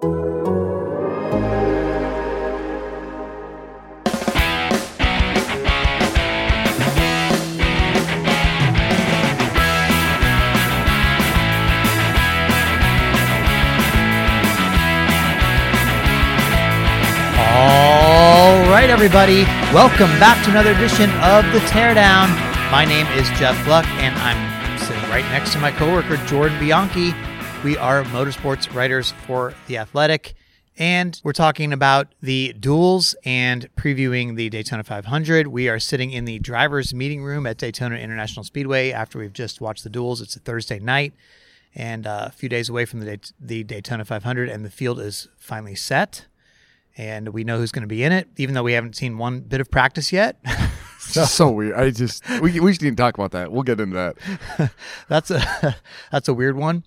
All right, everybody. Welcome back to another edition of The Teardown. My name is Jeff Gluck, and I'm sitting right next to my coworker, Jordan Bianchi. We are motorsports writers for The Athletic, and we're talking about the duels and previewing the Daytona 500. We are sitting in the driver's meeting room at Daytona International Speedway after we've just watched the duels. It's a Thursday night and uh, a few days away from the, Day- the Daytona 500, and the field is finally set and we know who's going to be in it, even though we haven't seen one bit of practice yet. so, so weird. I just we we should even talk about that. We'll get into that. that's a that's a weird one,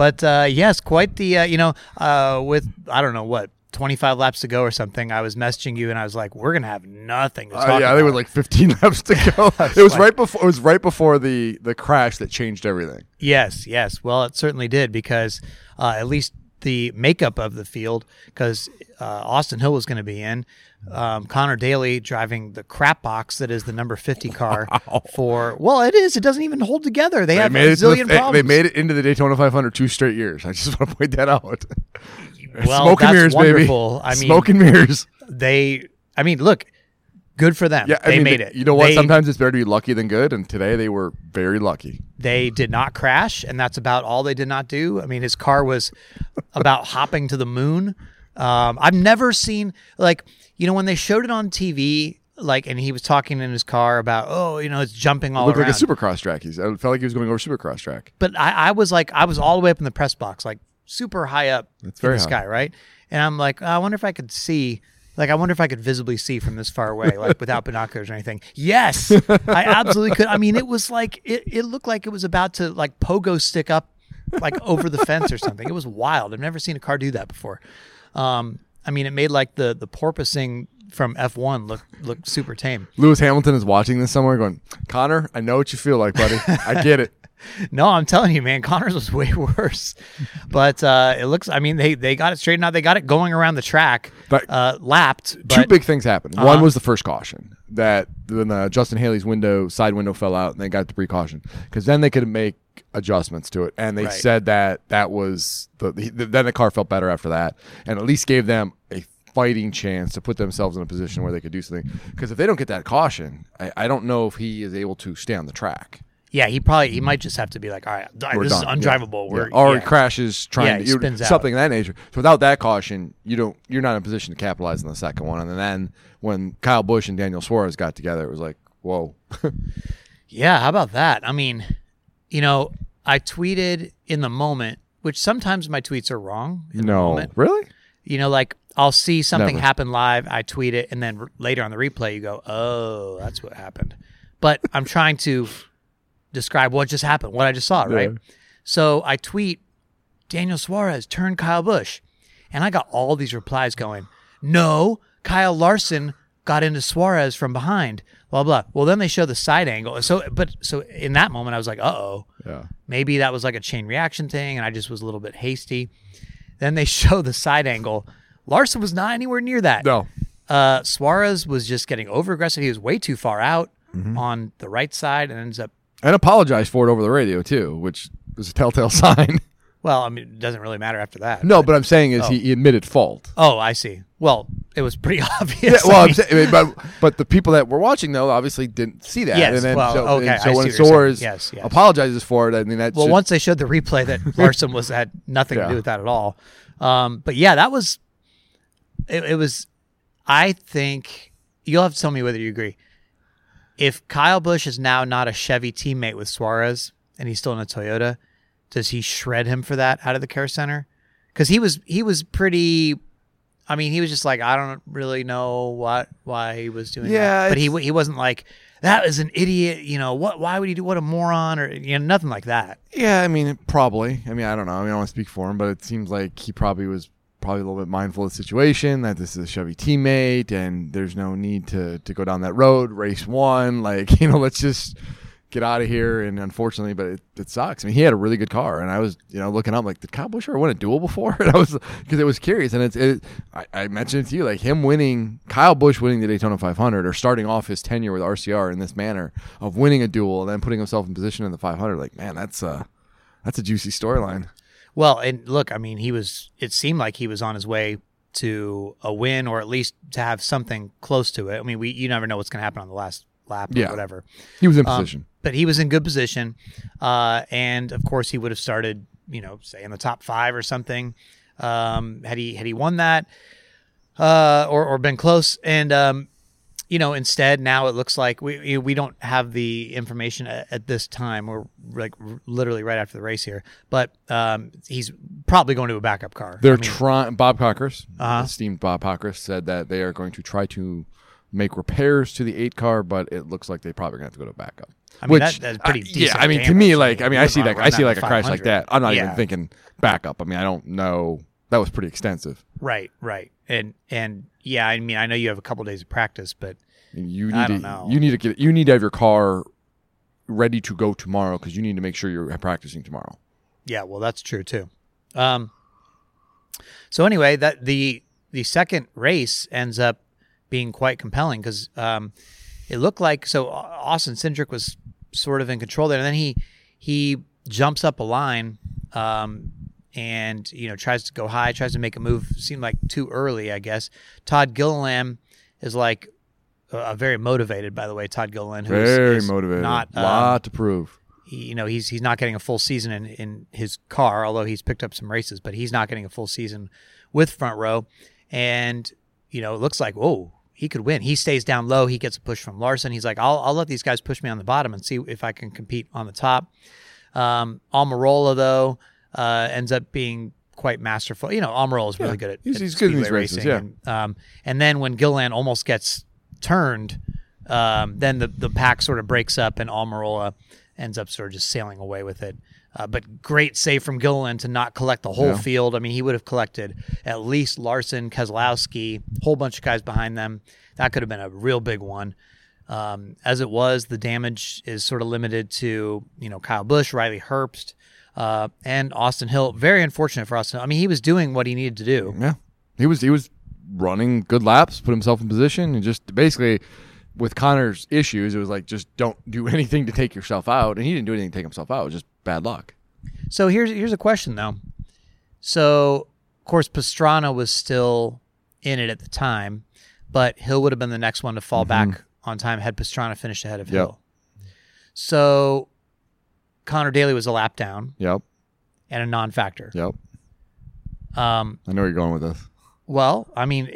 but uh, yes, quite the uh, you know uh, with I don't know what. 25 laps to go or something. I was messaging you and I was like, "We're gonna have nothing to talk Uh, yeah, about." they were like 15 laps to go. it was like- right before. It was right before the the crash that changed everything. Yes, yes. Well, it certainly did because uh, at least the makeup of the field, because uh, Austin Hill was going to be in. Um, Connor Daly driving the crap box that is the number 50 car for, well, it is. It doesn't even hold together. They, have a to the- zillion problems. They made it into the Daytona 500 two straight years. I just want to point that out. Well, Smoke and mirrors, wonderful. baby. I mean- smoke and mirrors. They, I mean, look, good for them. Yeah, I they mean, made it. You know what? They- Sometimes it's better to be lucky than good, and today they were very lucky. They did not crash, and that's about all they did not do. I mean, his car was about hopping to the moon. Um, I've never seen like you know when they showed it on TV, like, and he was talking in his car about oh, you know, it's jumping all Looked around. like a supercross track. He's, I felt like he was going over supercross track. but I, I was like, I was all the way up in the press box, like super high up That's in the high. sky, right? And I'm like, I wonder if I could see. Like, I wonder if I could visibly see from this far away, like without binoculars or anything. Yes, I absolutely could. I mean, it was like it, it looked like it was about to like pogo stick up like over the fence or something. It was wild. I've never seen a car do that before. Um, I mean, it made like the the porpoising from F1 look look super tame. Lewis Hamilton is watching this somewhere, going, "Connor, I know what you feel like, buddy. I get it." No, I'm telling you, man, Connors was way worse. But uh, it looks. I mean, they they got it straightened out. They got it going around the track, But- uh, lapped. Two big things happened. Uh-huh. One was the first caution that when uh, Justin Haley's window side window fell out, and they got the precaution because then they could make adjustments to it, and they Right. said that that was the, the then the car felt better after that, and at least gave them a fighting chance to put themselves in a position where they could do something. Because if they don't get that caution, I, I don't know if he is able to stay on the track. Yeah, he probably he might just have to be like, all right, We're this done. is Yeah. undrivable. Yeah. We're or yeah. crashes trying he to spins out. something of that nature. So without that caution, you don't you're not in a position to capitalize on the second one. And then when Kyle Busch and Daniel Suarez got together, it was like, whoa. Yeah, how about that? I mean, you know, I tweeted in the moment, which sometimes my tweets are wrong. In the no, moment. really? You know, like I'll see something Never. happen live, I tweet it, and then r- later on the replay, you go, "Oh, that's what happened." But I'm trying to describe what just happened, what I just saw, right? So I tweet, Daniel Suarez turned Kyle Busch, and I got all these replies going, "No, Kyle Larson got into Suarez from behind." Blah blah. Well, then they show the side angle. So, but so in that moment, I was like, "Uh oh." Yeah. maybe that was like a chain reaction thing and I just was a little bit hasty. Then they show the side angle. Larson was not anywhere near that. No. Uh, Suarez was just getting over aggressive. He was way too far out Mm-hmm. on the right side and ends up, And apologized for it over the radio too, which was a telltale sign. well, I mean, it doesn't really matter after that. no, but I'm saying is he, he admitted fault. Oh, I see. Well, it was pretty obvious. Yeah, well, I'm mean, saying, but but the people that were watching though obviously didn't see that. Yes, and then, well, so, okay, I so when what you're saying. Suarez Yes, yes. apologizes for it, I mean that well, should- once they showed the replay that Larson was had nothing to do with that at all. Um, but yeah, that was it, it was I think you'll have to tell me whether you agree. If Kyle Busch is now not a Chevy teammate with Suarez and he's still in a Toyota, does he shred him for that out of the care center? because he was he was pretty. I mean, he was just like I don't really know what why he was doing Yeah, that, but he he wasn't like that is an idiot. You know what? Why would he do what a moron or you know nothing like that. Yeah, I mean, probably. I mean, I don't know. I mean, I don't want to speak for him, but it seems like he probably was probably a little bit mindful of the situation that this is a Chevy teammate and there's no need to to go down that road. Race one, like you know, let's just get out of here. And unfortunately, but it, it sucks. I mean, he had a really good car, and I was you know looking up like, did Kyle Busch ever win a duel before? And I was because it was curious, and it's it, I, I mentioned it to you like him winning Kyle Busch winning the Daytona 500 or starting off his tenure with RCR in this manner of winning a duel and then putting himself in position in the 500. Like, man, that's uh that's a juicy storyline. Well, and look, I mean, he was. It seemed like he was on his way to a win, or at least to have something close to it. I mean, we you never know what's going to happen on the last lap or Yeah. whatever. He was in Um, position. but he was in good position, uh, and of course, he would have started, you know, say in the top five or something, um, had he had he won that, uh, or or been close. And um, you know, instead, now it looks like we we don't have the information at, at this time. We're like r- literally right after the race here, but um, he's probably going to a backup car. They're I mean, trying. Bob Pockrass, Uh-huh. esteemed Bob Pockrass, said that they are going to try to make repairs to the eight car, but it looks like they probably gonna have to go to backup. I mean, that- that's pretty uh, yeah, I mean, to me, like, I mean, I see like, I see like a crash like that. I'm not Yeah. even thinking backup. I mean, I don't know. That was pretty extensive. right, right, and and yeah, I mean, I know you have a couple days of practice, but you need I to, don't know. you need to get, you need to have your car ready to go tomorrow because you need to make sure you're practicing tomorrow. Yeah, well, that's true too. Um, so anyway, that the the second race ends up being quite compelling because um, it looked like so Austin Cindric was sort of in control there, and then he he jumps up a line um, and you know tries to go high, tries to make a move. Seemed like too early, I guess. Todd Gilliland is like uh, very motivated, by the way. Todd Gilliland, who's Very is motivated. not um, lot to prove. he- you know he's he's not getting a full season in, in his car, although he's picked up some races, but he's not getting a full season with front row. And you know, it looks like whoa, he could win. He stays down low. He gets a push from Larson. He's like, I'll I'll let these guys push me on the bottom and see if I can compete on the top. Um, Almirola though uh, ends up being quite masterful. You know, Almirola is really Yeah, good at, he's- at he's good in these speedway races, racing. yeah. And, um, and then when Gilliland almost gets turned, um, then the the pack sort of breaks up and Almirola ends up sort of just sailing away with it. Uh, but great save from Gilliland to not collect the whole Yeah. field. I mean, he would have collected at least Larson, Keselowski, whole bunch of guys behind them. That could have been a real big one. Um, as it was, the damage is sort of limited to you know Kyle Busch, Riley Herbst, uh, and Austin Hill. Very unfortunate for Austin. I mean, he was doing what he needed to do. Yeah, he was he was running good laps, put himself in position, and just basically with Connor's issues, it was like just don't do anything to take yourself out, and he didn't do anything to take himself out. It was just bad luck. So here's here's a question though. So of course Pastrana was still in it at the time, but Hill would have been the next one to fall back on time had Pastrana finished ahead of Mm-hmm. Yep. Hill. So Connor Daly was a lap down Yep, and a non-factor. yep. Um, I know where you're going with this. well, I mean,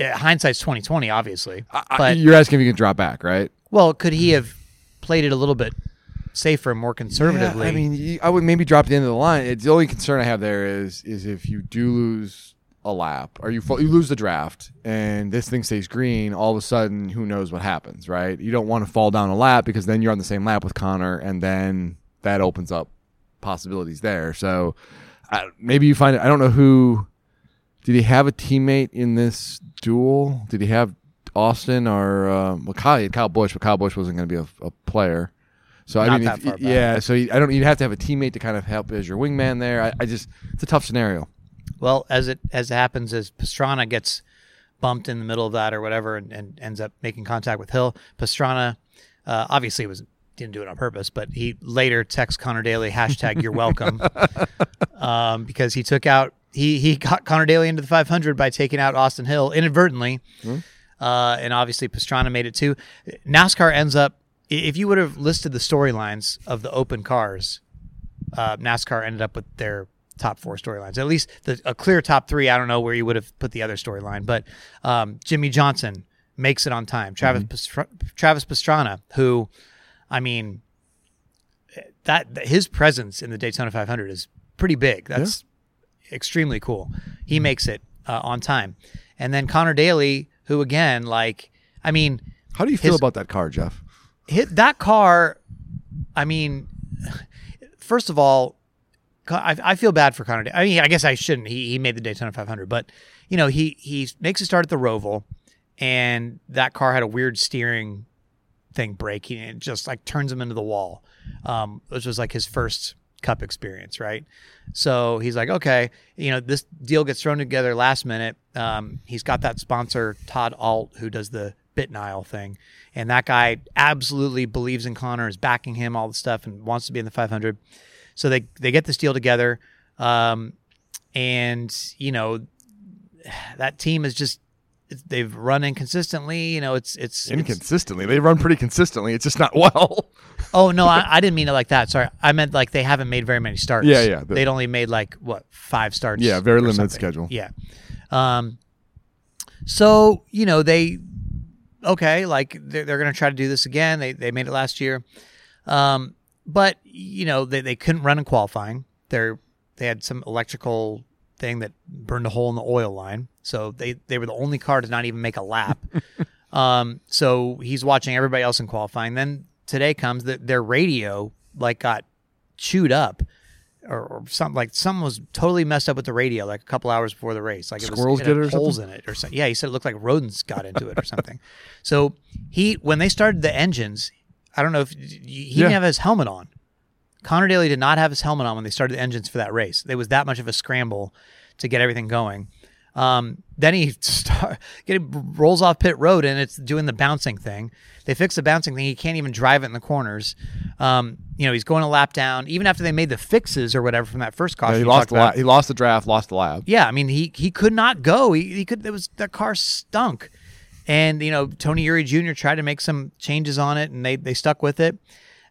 eh, hindsight's twenty twenty, obviously. I, I- But you're asking if you can drop back, right? well, could he have played it a little bit safer, and more conservatively? I mean, you- I would maybe drop the end of the line. It's the only concern I have there is is if you do lose a lap or you fall, you lose the draft and this thing stays green, all of a sudden, who knows what happens, right? You don't want to fall down a lap because then you're on the same lap with Connor, and then that opens up possibilities there. So I, maybe you find it. I don't know who. Did he have a teammate in this duel? Did he have Austin or uh, well, Kyle? Had Kyle Busch, but Kyle Busch wasn't going to be a, a player. So I mean, if- yeah. So you- I don't. You'd have to have a teammate to kind of help as your wingman there. I, I just, it's a tough scenario. Well, as it as it happens, as Pastrana gets bumped in the middle of that or whatever, and, and ends up making contact with Hill, Pastrana uh, obviously was didn't do it on purpose, but he later texts Connor Daly hashtag You're welcome um, because he took out he he got Connor Daly into the 500 by taking out Austin Hill inadvertently, uh, and obviously Pastrana made it too. NASCAR ends up if you would have listed the storylines of the open cars, uh, NASCAR ended up with their top four storylines. At least the, a clear top three. I don't know where you would have put the other storyline, but um, Jimmie Johnson makes it on time. Travis Pastra- Travis Pastrana, who, I mean, that, his presence in the Daytona 500 is pretty big. That's extremely cool. He makes it uh, on time, and then Connor Daly, who again, like, I mean, How do you feel His- about that car, Jeff? hit that car. I mean, first of all, I, I feel bad for Connor. Da- I mean, I guess I shouldn't. He, he made the Daytona 500, but you know, he he makes a start at the Roval, and that car had a weird steering thing breaking, and just like turns him into the wall, um, which was like his first Cup experience, right? So he's like, okay, you know, this deal gets thrown together last minute. Um, he's got that sponsor Todd Ault who does the BitNile thing, and that guy absolutely believes in Connor, is backing him, all the stuff, and wants to be in the 500. So they they get this deal together, um, and you know that team is just they've run inconsistently. You know, it's it's, it's Inconsistently, they run pretty consistently. It's just not well. oh no, I, I didn't mean it like that. Sorry, I meant like they haven't made very many starts. Yeah, yeah, the- They'd only made like what five starts. Yeah, very limited something. schedule. Yeah. Um. So you know they okay, like they're, they're going to try to do this again. They they made it last year, um, but you know they, they couldn't run in qualifying. They're they had some electrical thing that burned a hole in the oil line, so they they were the only car to not even make a lap. um, so he's watching everybody else in qualifying. Then today comes that their radio like got chewed up. Or, or something like something was totally messed up with the radio like a couple hours before the race. Like it was Squirrels it did it or holes in it or something. Yeah, he said it looked like rodents got into it or something. So he when they started the engines, I don't know if he Yeah. didn't have his helmet on. Connor Daly did not have his helmet on when they started the engines for that race. It was that much of a scramble to get everything going. Um, then he start, get, rolls off pit road and it's doing the bouncing thing. They fix the bouncing thing. He can't even drive it in the corners. Um, you know, he's going a lap down. Even after they made the fixes or whatever from that first caution, he lost la- he lost the draft, lost the lab. Yeah, I mean he he could not go. He, he could. It was that car stunk, and you know Tony Eury Jr. tried to make some changes on it, and they they stuck with it,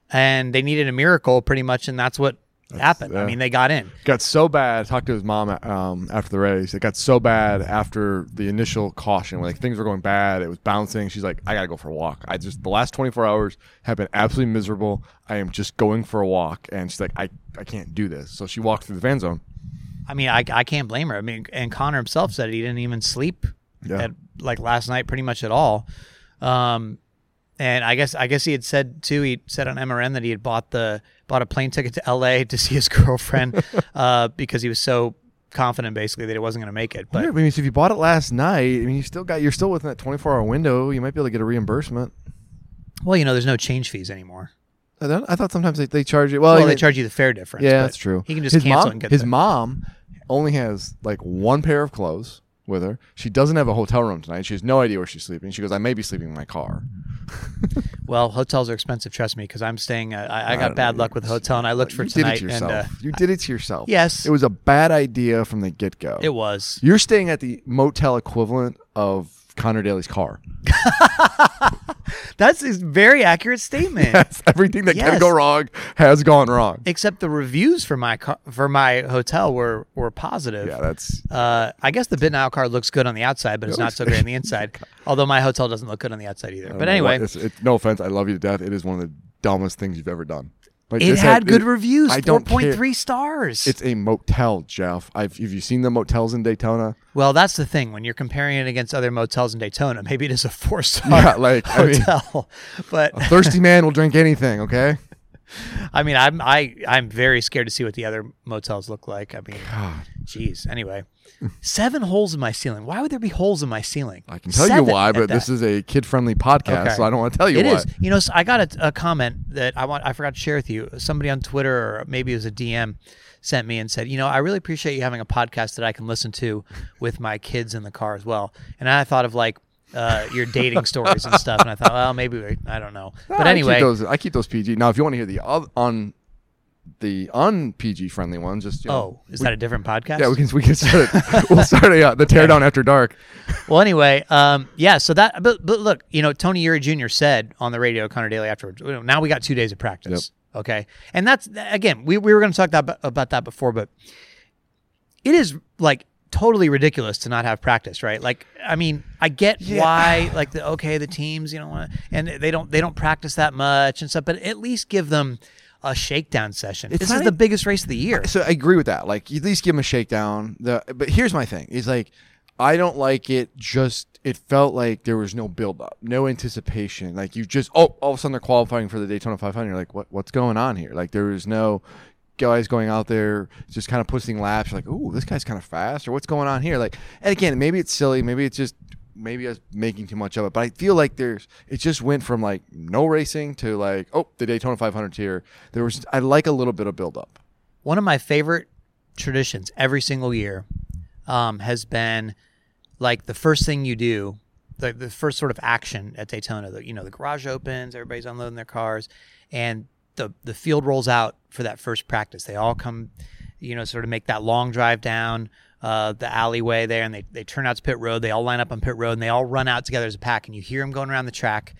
and they needed a miracle pretty much, and that's what happened. I yeah. mean they got in. got so bad. Talked to his mom um, after the race. It got so bad after the initial caution, like things were going bad. It was bouncing. She's like, "I gotta go for a walk." I just the last 24 hours have been absolutely miserable. I am just going for a walk, and she's like, "I I can't do this." So she walked through the fan zone. I mean I I can't blame her. I mean and Connor himself said he didn't even sleep Yeah. at like last night pretty much at all. Um, and I guess I guess he had said too. He said on MRN that he had bought the bought a plane ticket to L.A. to see his girlfriend uh, because he was so confident basically that he wasn't going to make it. But Yeah, I mean, so if you bought it last night, I mean, you still got you're still within that 24 hour window. You might be able to get a reimbursement. well, you know, there's no change fees anymore. I, don't, I thought sometimes they, they charge you. Well, Well, I they charge you the fare difference. Yeah, that's true. He can just his cancel mom, and get his the- mom only has like one pair of clothes with her. She doesn't have a hotel room tonight. She has no idea where she's sleeping. She goes, "I may be sleeping in my car." Well, hotels are expensive. Trust me, because I'm staying. Uh, I, I got bad luck with the hotel, and I looked for you tonight, did it to and uh, you did it to yourself. yes, it was a bad idea from the get go. it was. You're staying at the motel equivalent of Connor Daly's car. That's a very accurate statement. That's everything that Yes. can go wrong has gone wrong. Except the reviews for my car, for my hotel were were positive. Yeah, that's Uh, I guess the BitNile car looks good on the outside, but it's not so great on the inside. Although my hotel doesn't look good on the outside either. But anyway, it's, it's, no offense, I love you to death. It is one of the dumbest things you've ever done. Like it this had good it- reviews. I Four don't care. three stars. It's a motel, Jeff. I've, have you seen the motels in Daytona? well, that's the thing. When you're comparing it against other motels in Daytona, maybe it is a four star Yeah, like I mean, hotel. but a thirsty man will drink anything. Okay. I mean, I'm I I'm very scared to see what the other motels look like. I mean, God, jeez. Anyway, seven holes in my ceiling. Why would there be holes in my ceiling? I can tell Seven you why, at but that. this is a kid-friendly podcast, Okay. so I don't want to tell you It why. is. You know, so I got a, a comment that I want. I forgot to share with you. Somebody on Twitter, or maybe it was a DM, sent me and said, "You know, I really appreciate you having a podcast that I can listen to with my kids in the car as well." And I thought of like uh, your dating stories and stuff, and I thought, well, maybe we- I don't know. No, But I anyway, keep those, I keep those PG. Now, if you want to hear the on the un PG friendly ones, just you know, oh, is that a different podcast? yeah, we can we can start it. we'll start a, uh, the teardown after dark. Well, anyway, um, yeah. So that, but, but look, you know, Tony Eury Jr. said on the radio, Connor Daly afterwards. Now we got two days of practice. Okay, and that's again, we, we were going to talk that, about that before, but it is like totally ridiculous to not have practice, right? Like, I mean, I get why, like, the okay, the teams, you know, and they don't they don't practice that much and stuff, but at least give them a shakedown session. It's this is the biggest race of the year. So I agree with that. Like, at least give him a shakedown. The but here's my thing: is like, I don't like it. Just it felt like there was no build up, no anticipation. Like you just oh, all of a sudden they're qualifying for the Daytona 500. You're like, what what's going on here? Like there was no guys going out there just kind of pushing laps. Like, ooh, this guy's kind of fast, or what's going on here? Like, and again, maybe it's silly, maybe it's just maybe I was making too much of it, but I feel like there's it just went from like no racing to like oh the Daytona 500 here. There was I like a little bit of build up. One of my favorite traditions every single year um, has been like the first thing you do, the, the first sort of action at Daytona. The, you know, the garage opens, everybody's unloading their cars, and the the field rolls out for that first practice. They all come, you know, sort of make that long drive down uh, the alleyway there, and they they turn out to pit road. They all line up on pit road, and they all run out together as a pack. And you hear them going around the track,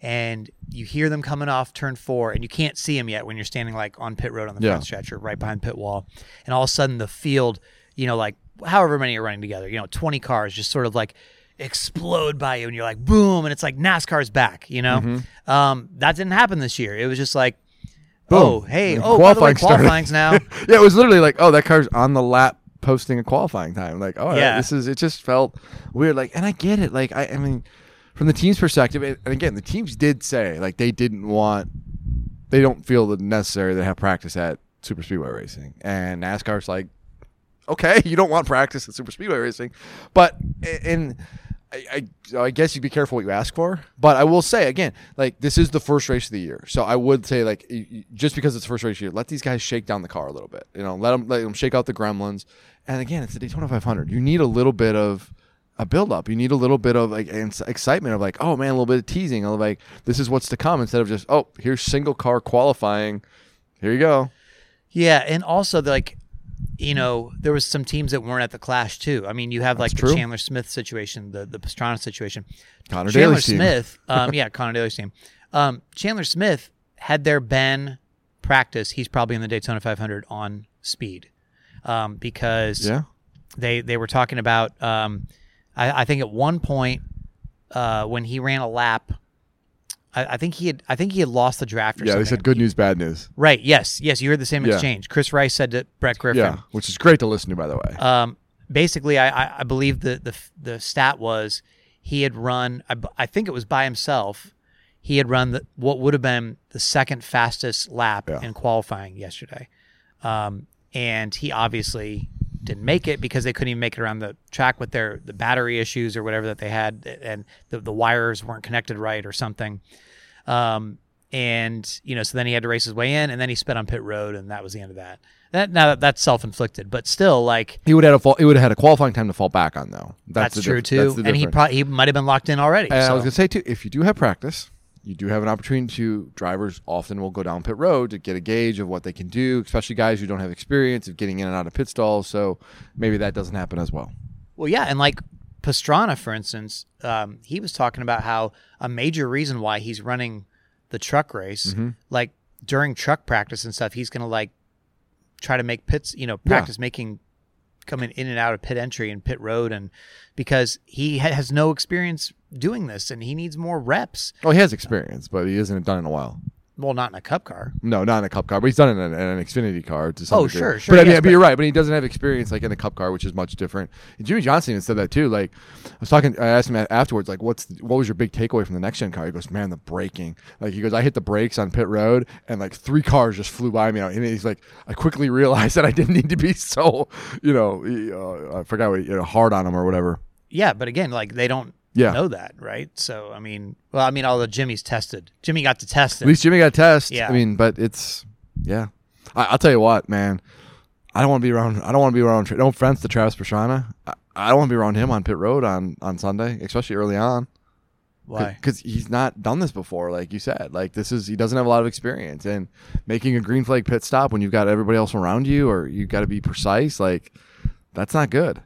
and you hear them coming off turn four, and you can't see them yet when you're standing like on pit road on the Yeah. front stretch or right behind pit wall. And all of a sudden, the field, you know, like however many are running together, you know, 20 cars just sort of like explode by you, and you're like, boom, and it's like NASCAR's back, you know? Mm-hmm. Um, that didn't happen this year. It was just like, Boom. oh, hey, And oh, by the way, qualifying qualifying's now. yeah, it was literally like, oh, that car's on the lap posting a qualifying time. Like, oh, Yeah. yeah, this is. It just felt weird. Like, and I get it. Like, I, I mean, from the team's perspective, and and again, the teams did say like they didn't want, they don't feel the necessary to have practice at super speedway racing, and NASCAR's like, okay, you don't want practice at super speedway racing, but in. I, I, I guess you be careful what you ask for, but I will say again, like this is the first race of the year, so I would say like just because it's the first race of the year, let these guys shake down the car a little bit, you know, let them let them shake out the gremlins, and again, it's the Daytona 500. You need a little bit of a build up. You need a little bit of like excitement of like, oh man, a little bit of teasing, of like this is what's to come instead of just oh here's single car qualifying, here you go. Yeah, and also like you know, there was some teams that weren't at the clash too. I mean, you have like That's the true. Chandler Smith situation, the the Pastrana situation. Connor Chandler Daly's team. Smith, um, yeah, Connor Daly's team. Um, Chandler Smith had there been practice, he's probably in the Daytona 500 on speed, um, because Yeah, they they were talking about. Um, I, I think at one point uh, when he ran a lap, I, I think he had I think he had lost the draft. Or something. yeah. They said good news, bad news. Right. Yes. Yes. You heard the same Yeah. exchange. Chris Rice said to Brett Griffin. Yeah, which is great to listen to, by the way. Um, basically, I, I, I believe the, the the stat was he had run. I, I think it was by himself. He had run the, what would have been the second fastest lap Yeah. in qualifying yesterday, um, and he obviously didn't make it because they couldn't even make it around the track with their the battery issues or whatever that they had, and the the wires weren't connected right or something. Um, and you know, so then he had to race his way in, and then he spit on pit road, and that was the end of that. That now that, that's self inflicted, but still, like He would have had a fall, he would have had a qualifying time to fall back on though. that's, the true diff- too. that's and he probably he might have been locked in already. And I was gonna say too, if you do have practice, you do have an opportunity to drivers often will go down pit road to get a gauge of what they can do, especially guys who don't have experience of getting in and out of pit stalls. So maybe that doesn't happen as well. Well, yeah, and like Pastrana, for instance, um, he was talking about how a major reason why he's running the truck race, Mm-hmm. like during truck practice and stuff, he's gonna like try to make pits, you know, practice making coming in and out of pit entry and pit road, and because he ha- has no experience doing this, and he needs more reps. Oh, he has experience, but he hasn't done it in a while. Well, not in a cup car. No, not in a cup car, but he's done it in an, in an Xfinity car to some Oh, degree. sure, sure, But I mean, yes, but you're right. But he doesn't have experience like in a cup car, which is much different. And Jimmie Johnson even said that too. Like I was talking, I asked him a- afterwards, like, "What's the, what was your big takeaway from the next gen car?" He goes, "Man, the braking." Like he goes, "I hit the brakes on pit road, and like three cars just flew by me." And he's like, "I quickly realized that I didn't need to be so, you know, uh, I forgot what you know, hard on him or whatever." Yeah, but again, like they don't Yeah. know that, right? So I mean, well, I mean, although Jimmy's tested, Jimmy got to test it. At least Jimmy got a test. Yeah. I mean, but it's yeah. I, I'll tell you what, man. I don't want to be around. I don't want to be around. No offense to Travis Pastrana. I, I don't want to be around him on pit road on on Sunday, especially early on, Why? because he's not done this before. Like you said, like this is he doesn't have a lot of experience, and making a green flag pit stop when you've got everybody else around you, or you've got to be precise. Like that's not good.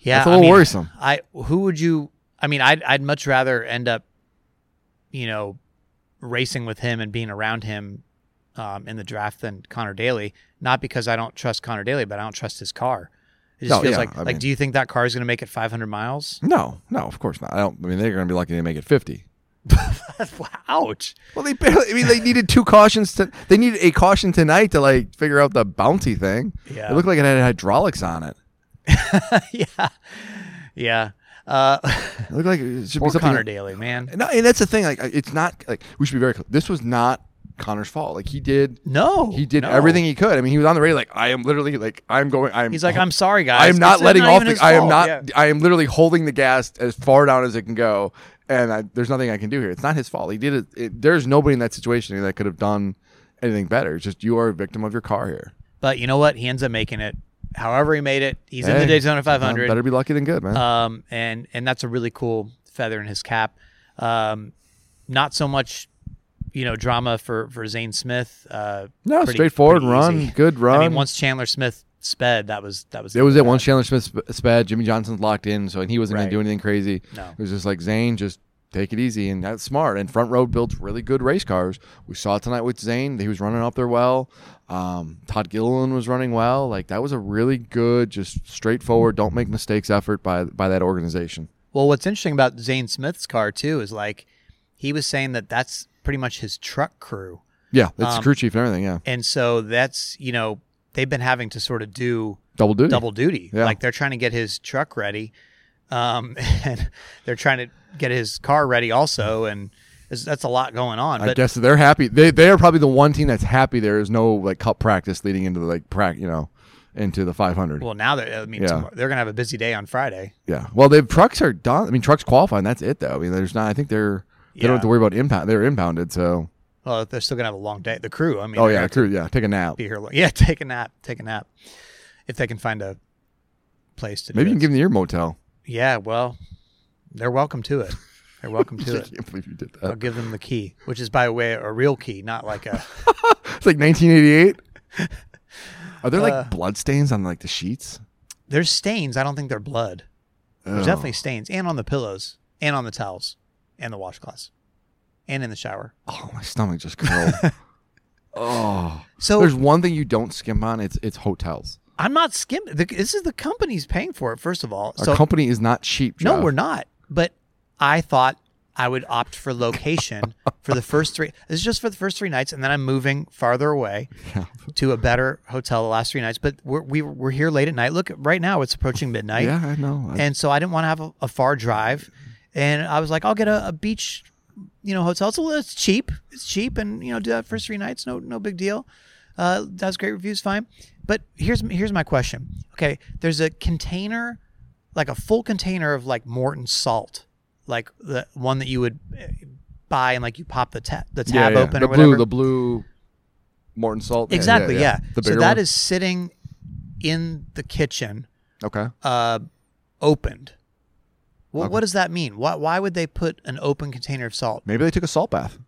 Yeah, That's a I little mean, worrisome. I who would you? I mean, I'd I'd much rather end up, you know, racing with him and being around him um, in the draft than Connor Daly. Not because I don't trust Connor Daly, but I don't trust his car. It just No, feels yeah, like I like. mean- Do you think that car is going to make it 500 miles? No, no, of course not. I don't. I mean, they're going to be lucky to make it fifty. Ouch. Well, they barely. I mean, they needed two cautions. To, they needed a caution tonight to like figure out the bounty thing. Yeah. It looked like it had hydraulics on it. yeah. Yeah. Uh, It looked like it should be something. Connor Daly, man. No, and that's the thing. Like, it's not like we should be very. clear. This was not Connor's fault. Like he did. No. He did no. everything he could. I mean, he was on the radio. Like I am literally like I'm going. I'm. He's like, I'm sorry, guys. I am not letting off. The, I am not. Yeah. I am literally holding the gas as far down as it can go, and I, there's nothing I can do here. It's not his fault. He did it, it. There's nobody in that situation that could have done anything better. It's just you are a victim of your car here. But you know what? He ends up making it. However, he made it. He's in the Daytona um, 500. Better be lucky than good, man. um, and and that's a really cool feather in his cap. Um, not so much, you know, drama for for Zane Smith. Uh, no, pretty- straightforward pretty run, easy. good run. I mean, once Chandler Smith sped, that was that was. There was it. Once Chandler Smith sp- sped, Jimmie Johnson's locked in, so and he wasn't going to do anything crazy. No. It was just like Zane, just take it easy, and that's smart. And Front Row builds really good race cars. We saw it tonight with Zane; he was running up there well. Um, Todd Gilliland was running well. Like that was a really good, just straightforward, don't make mistakes effort by by that organization. Well, what's interesting about Zane Smith's car too is like he was saying that that's pretty much his truck crew, Yeah, it's Um, crew chief and everything. Yeah, and so that's you know they've been having to sort of do double duty. double duty. Yeah. Like they're trying to get his truck ready, um, and they're trying to get his car ready also, and that's a lot going on. I guess they're happy. They they are probably the one team that's happy. There is no like cup practice leading into the like prac, you know, into the 500. well, now they're I mean Yeah. tomorrow, they're gonna have a busy day on Friday. Yeah. Well, the trucks are done. I mean, trucks qualifying. That's it, though. I mean, there's not. I think they're they don't have to worry about impound. They're impounded. So. Well, they're still gonna have a long day. The crew, I mean, Oh yeah, gonna crew. Yeah, take a nap. be here. lo- Yeah, take a nap. Take a nap if they can find a place to. do Maybe you can give them your motel. Yeah, well, they're welcome to it. They're welcome to it. I it. can't believe you did that. I'll that. give them the key, which is, by the way, a real key, not like a. It's like 1988. Are there like Uh, blood stains on like the sheets? There's stains. I don't think they're blood. There's definitely stains, and on the pillows, and on the towels, and the washcloths, and in the shower. Oh, my stomach just curled. oh. So There's one thing you don't skim on. It's it's hotels. I'm not skimming. This is the company's paying for it. First of all, Our so company is not cheap. no, Jeff. we're not. But I thought I would opt for location for the first three. This is just for the first three nights, and then I'm moving farther away Yeah. to a better hotel the last three nights. But we're we, we're here late at night. Look, right now it's approaching midnight. Yeah, I know. I- and so I didn't want to have a, a far drive, and I was like, I'll get a, a beach, you know, hotel. It's, a little- it's cheap, it's cheap, and you know, do that first three nights, no no big deal. Uh, does great reviews, fine. But here's here's my question. Okay, there's a container, like a full container of like Morton salt, like the one that you would uh, buy and like you pop the tab the tab yeah. open the or whatever. blue, the blue Morton salt. Yeah, exactly, yeah. The so that one? is sitting in the kitchen okay. uh, opened. Well, Okay. what does that mean? Why, why would they put an open container of salt? Maybe they took a salt bath.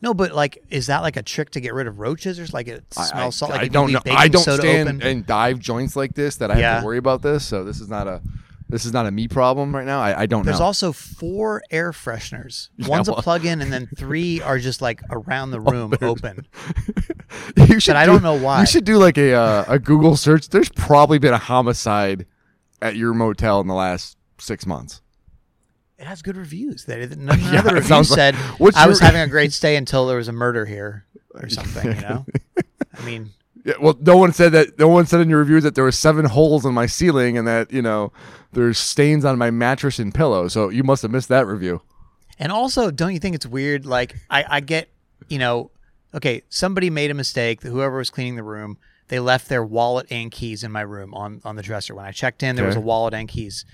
No, but like, is that like a trick to get rid of roaches, or is like it smells salt? Like I don't know. I don't stand open? and dive joints like this that I have to worry about this. So this is not a this is not a me problem right now. I, I don't know. There's know. also four air fresheners. One's well- a plug-in, and then three are just like around the room open. you should I do- don't know why. You should do like a uh, a Google search. There's probably been a homicide at your motel in the last six months. It has good reviews. That none, none Yeah, of the it reviews sounds like- said What's I was having a great stay until there was a murder here or something. You know, I mean, Yeah, well, no one said that. No one said in your reviews that there were seven holes in my ceiling and that you know there's stains on my mattress and pillow. So you must have missed that review. And also, don't you think it's weird? Like, I, I get, you know, okay, somebody made a mistake. Whoever was cleaning the room, they left their wallet and keys in my room on, on the dresser. When I checked in, there was a wallet and keys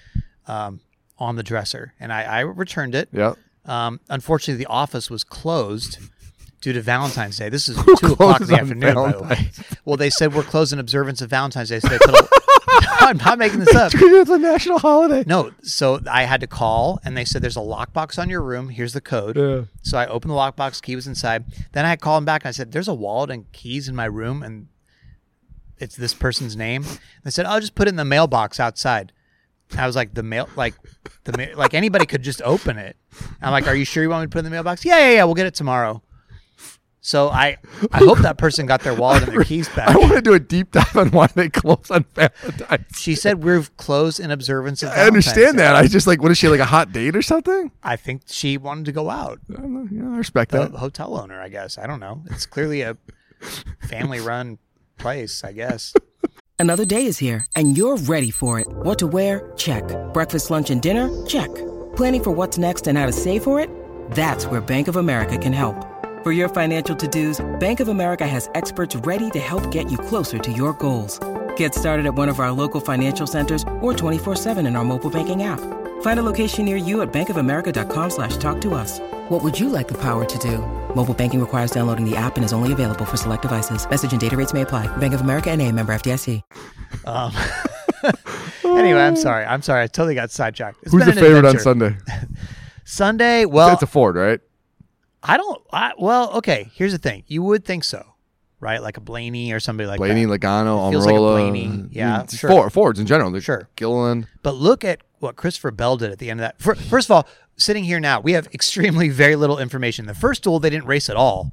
um, on the dresser, and I, I returned it. Yeah. Um, unfortunately, the office was closed due to Valentine's Day. This is two o'clock in the on afternoon, by the way. Well, they said we're closing observance of Valentine's Day, so they put a. I'm not making this up. it's a national holiday. No, so I had to call, and they said there's a lockbox on your room. Here's the code. Yeah. So I opened the lockbox, key was inside. Then I had called them back and I said, There's a wallet and keys in my room and it's this person's name. They said, I'll just put it in the mailbox outside. I was like, the mail like the ma- like anybody could just open it. I'm like, Are you sure you want me to put it in the mailbox? Yeah, yeah, yeah, we'll get it tomorrow. So I I hope that person got their wallet and their keys back. I want to do a deep dive on why they close on Valentine's. She said we're closed in observance of. Valentine's I understand Day. that. I just like, what is she like a hot date or something? I think she wanted to go out. I, know. Yeah, I respect The that. hotel owner, I guess. I don't know. It's clearly a family-run place, I guess. Another day is here, and you're ready for it. What to wear? Check. Breakfast, lunch, and dinner? Check. Planning for what's next and how to save for it? That's where Bank of America can help. For your financial to-dos, Bank of America has experts ready to help get you closer to your goals. Get started at one of our local financial centers or 24-7 in our mobile banking app. Find a location near you at bankofamerica.com slash talk to us. What would you like the power to do? Mobile banking requires downloading the app and is only available for select devices. Message and data rates may apply. Bank of America and a member FDIC. Um, anyway, I'm sorry. I'm sorry. I totally got sidetracked. It's Who's been the an favorite on. Sunday? Sunday. Well, it's a Ford, right? I don't. I, well, okay. Here's the thing. You would think so, right? Like a Blaney or somebody like Blaney, that. Logano, feels like a Almirola. Blaney. Yeah, Mm, sure. Ford, Fords in general. They're Sure. Gilliland. But look at what Christopher Bell did at the end of that. Fir- First of all, sitting here now, we have extremely very little information. The first duel, they didn't race at all,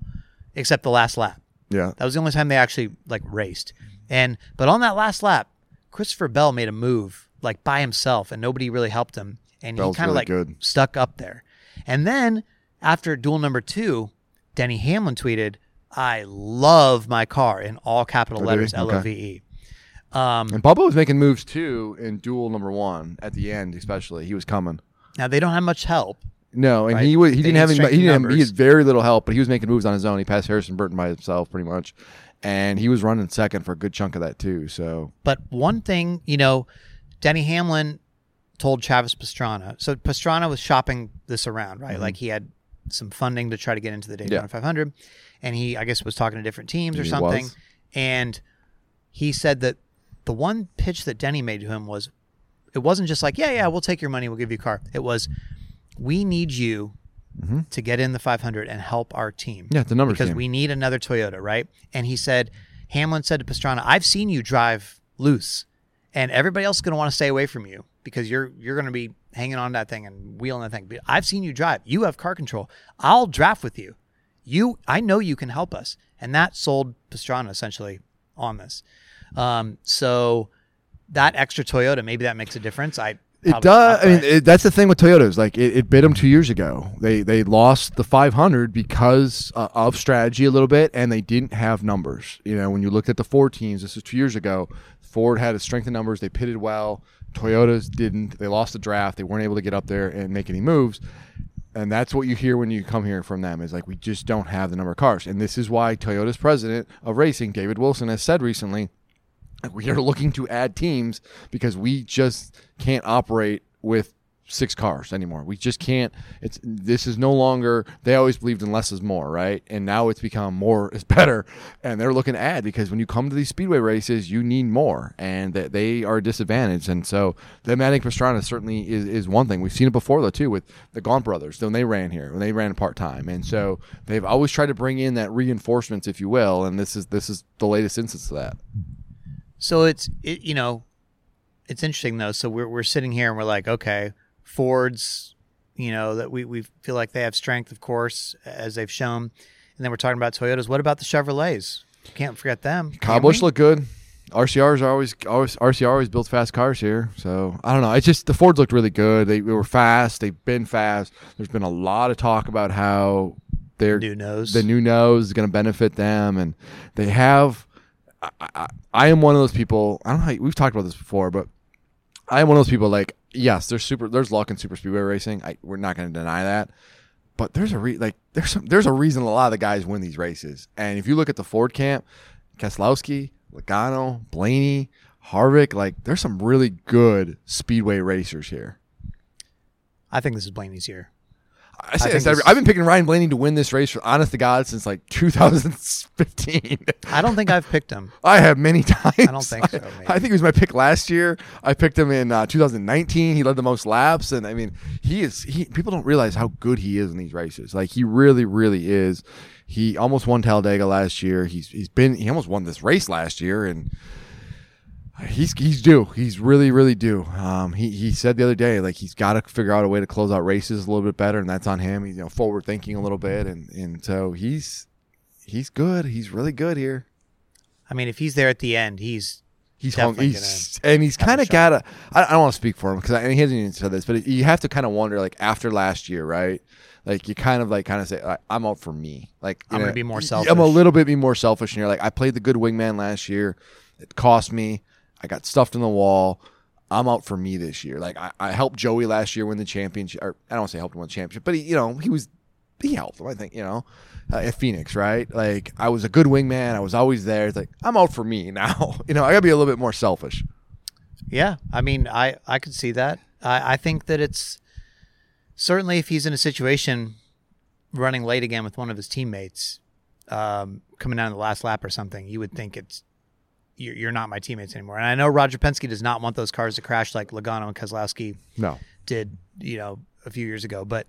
except the last lap. Yeah. That was the only time they actually like raced. And but on that last lap, Christopher Bell made a move like by himself, and nobody really helped him, and Bell's he kind of really like good. stuck up there. And then after duel number two, Denny Hamlin tweeted, "I love my car" in all capital Oh, letters. L O V E. Um, And Bubba was making moves too in duel number one at the end, especially. He was coming. now they don't have much help. No, and Right. he was, he They didn't have any, he, didn't have, he had very little help, but he was making moves on his own. He passed Harrison Burton by himself pretty much, and he was running second for a good chunk of that too. So But one thing, you know, Denny Hamlin told Travis Pastrana. So Pastrana was shopping this around, right? Like he had some funding to try to get into the Daytona Yeah. 500, and he, I guess, was talking to different teams or He something. was. And he said that the one pitch that Denny made to him was, it wasn't just like, yeah, yeah, we'll take your money, we'll give you a car. It was, we need you to get in the 500 and help our team. Mm-hmm. Yeah, the numbers because game. we need another Toyota, right? And he said, Hamlin said to Pastrana, "I've seen you drive loose, and everybody else is going to want to stay away from you because you're you're going to be hanging on to that thing and wheeling that thing. But I've seen you drive. You have car control. I'll draft with you. You, I know you can help us." And that sold Pastrana essentially on this. Um, so that extra Toyota, maybe that makes a difference. I It does. I mean, it, that's the thing with Toyotas. Like it, it bit them two years ago. They they lost the 500 because uh, of strategy a little bit, and they didn't have numbers. You know, when you looked at the Ford teams, this was two years ago. Ford had a strength in numbers. They pitted well. Toyotas didn't. They lost the draft. They weren't able to get up there and make any moves. And that's what you hear when you come here from them is like we just don't have the number of cars. And this is why Toyota's president of racing, David Wilson, has said recently we are looking to add teams because we just can't operate with six cars anymore. We just can't. It's this is no longer. They always believed in less is more, right? And now it's become more is better, and they're looking to add because when you come to these speedway races, you need more, and that they are disadvantaged. And so the adding Pastrana certainly is, is one thing. We've seen it before though too with the Gaunt brothers when they ran here when they ran part time, and so they've always tried to bring in that reinforcements, if you will. And this is this is the latest instance of that. So it's it, you know, it's interesting though. So we're we're sitting here and we're like, okay, Fords, you know, that we we feel like they have strength, of course, as they've shown, and then we're talking about Toyotas. What about the Chevrolets? Can't forget them. can Kyle Busch looked good. RCRs are always, always RCR always builds fast cars here. So I don't know. It's just the Fords looked really good. They, were fast. They've been fast. There's been a lot of talk about how they're New nose. the new nose is going to benefit them, and they have. I, I, I am one of those people. I don't know. How, we've talked about this before, but I am one of those people. Like, yes, there's super. There's luck in super speedway racing. I, we're not going to deny that. But there's a re- like there's some, there's a reason a lot of the guys win these races. And if you look at the Ford camp, Keselowski, Logano, Blaney, Harvick, like there's some really good speedway racers here. I think this is Blaney's year. I say think this every- I've been picking Ryan Blaney to win this race, for honest to God, since like 2015. I don't think I've picked him. I have many times. I don't think so, maybe. I think he was my pick last year. I picked him in uh, 2019. He led the most laps, and I mean, he is. He people don't realize how good he is in these races. Like he really, really is. He almost won Talladega last year. He's he's been. He almost won this race last year, and he's he's due. He's really, really due. Um, he he said the other day like he's got to figure out a way to close out races a little bit better, and that's on him. He's you know forward thinking a little bit, and and so he's he's good. He's really good here. I mean, if he's there at the end, he's He's hung, he's and he's kind of got a. I, I don't want to speak for him because he hasn't even said this, but you have to kind of wonder like after last year, right? Like you kind of like kind of say like, I'm out for me. Like I'm gonna be more selfish. I'm a little bit be more selfish, and you're like I played the good wingman last year. It cost me. I got stuffed in the wall. I'm out for me this year. Like I, I helped Joey last year win the championship. Or I don't to say helped him win the championship, but he, you know, he was he helped him. I think you know uh, at Phoenix, right? Like I was a good wingman. I was always there. It's like I'm out for me now. you know, I gotta be a little bit more selfish. Yeah, I mean, I I could see that. I I think that it's certainly if he's in a situation running late again with one of his teammates, um, coming down the last lap or something, you would think it's you're, you're not my teammates anymore. And I know Roger Penske does not want those cars to crash like Logano and Keselowski No, did, you know, a few years ago. But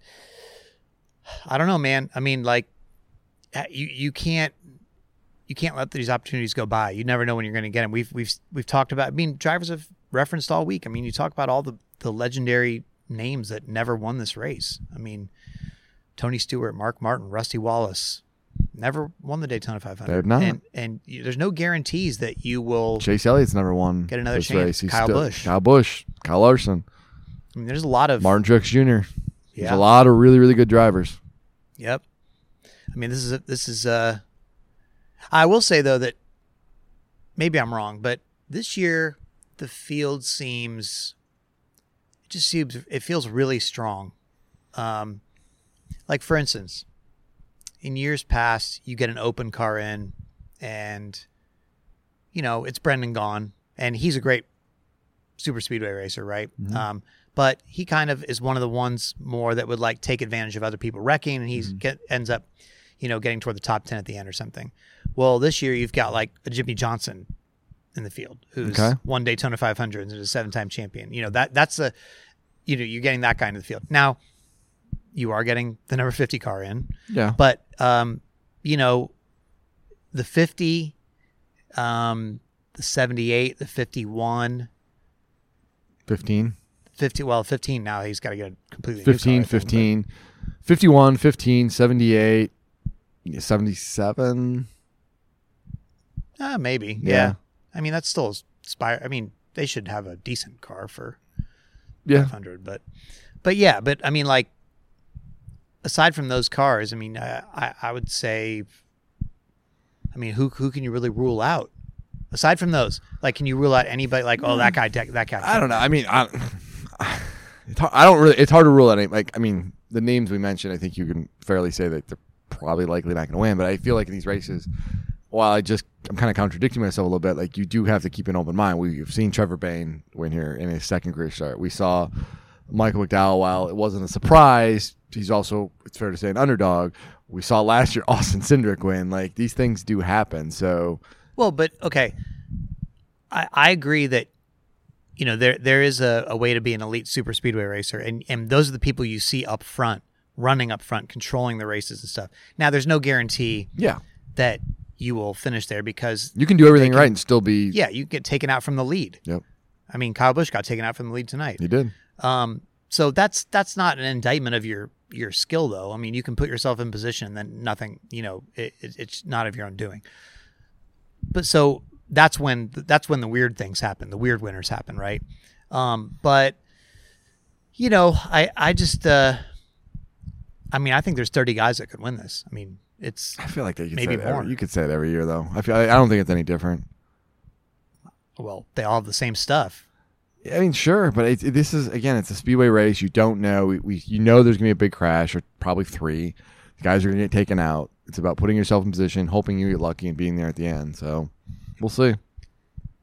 I don't know, man. I mean, like uh, you you can't you can't let these opportunities go by. You never know when you're going to get them. We've we've we've talked about. I mean, drivers have referenced all week. I mean, you talk about all the the legendary names that never won this race. I mean, Tony Stewart, Mark Martin, Rusty Wallace, never won the Daytona 500. They have not. And and you, there's no guarantees that you will. Chase Elliott's never won. Get another chance. Kyle still- Busch. Kyle Busch, Kyle Larson, I mean, there's a lot of Martin Truex Jr. There's Yeah. a lot of really really good drivers. Yep. I mean, this is a, this is uh I will say though that maybe I'm wrong, but this year the field seems it just seems it feels really strong. Um like for instance, in years past, you get an open car in and you know, it's Brendan Gaughan and he's a great super speedway racer, right? Um, but he kind of is one of the ones more that would like take advantage of other people wrecking, and he's get ends up, you know, getting toward the top ten at the end or something. Well, this year you've got like a Jimmie Johnson in the field who's Okay. won Daytona 500 and is a seven-time champion. You know that that's a, you know, you're getting that guy into the field now. You are getting the number 50 car in, Yeah, but um, you know, the 50, um, the 78, the 51. fifteen. 50 well 15 now he's got to get a completely new car, 15, think, 15, 51, 15, 78, 77. uh, maybe Yeah. yeah. i mean that's still spire i mean they should have a decent car for Yeah. 500 but but yeah but i mean like aside from those cars i mean I, I i would say i mean who who can you really rule out aside from those like can you rule out anybody like oh that guy that guy I don't know. I mean, I, I don't really. It's hard to rule out any. Like, I mean, the names we mentioned, I think you can fairly say that they're probably likely not going to win. But I feel like in these races, while I just I'm kind of contradicting myself a little bit. Like, you do have to keep an open mind. We've seen Trevor Bayne win here in his second career start. We saw Michael McDowell. While it wasn't a surprise, he's also it's fair to say an underdog. We saw last year Austin Cindric win. Like these things do happen. So Well, but okay, I, I agree that you know there there is a, a way to be an elite super speedway racer, and and those are the people you see up front, running up front, controlling the races and stuff. Now, there's no guarantee yeah, that you will finish there because you can do everything can- right and still be. yeah, you get taken out from the lead. Yep. I mean, Kyle Busch got taken out from the lead tonight. He did. Um, so that's that's not an indictment of your your skill, though. I mean, you can put yourself in position, then nothing, you know, it, it, it's not of your own doing. But so that's when that's when the weird things happen, the weird winners happen, right? Um, but you know, I I just uh, I mean, I think there's 30 guys that could win this. I mean, it's I feel like they could Maybe say it every- more. you could say it every year though. I feel I don't think it's any different. well, they all have the same stuff. I mean, sure, but it, this is again, it's a speedway race. You don't know. We, we you know there's gonna be a big crash or probably three. The guys are gonna get taken out. It's about putting yourself in position, hoping you get lucky, and being there at the end. So we'll see.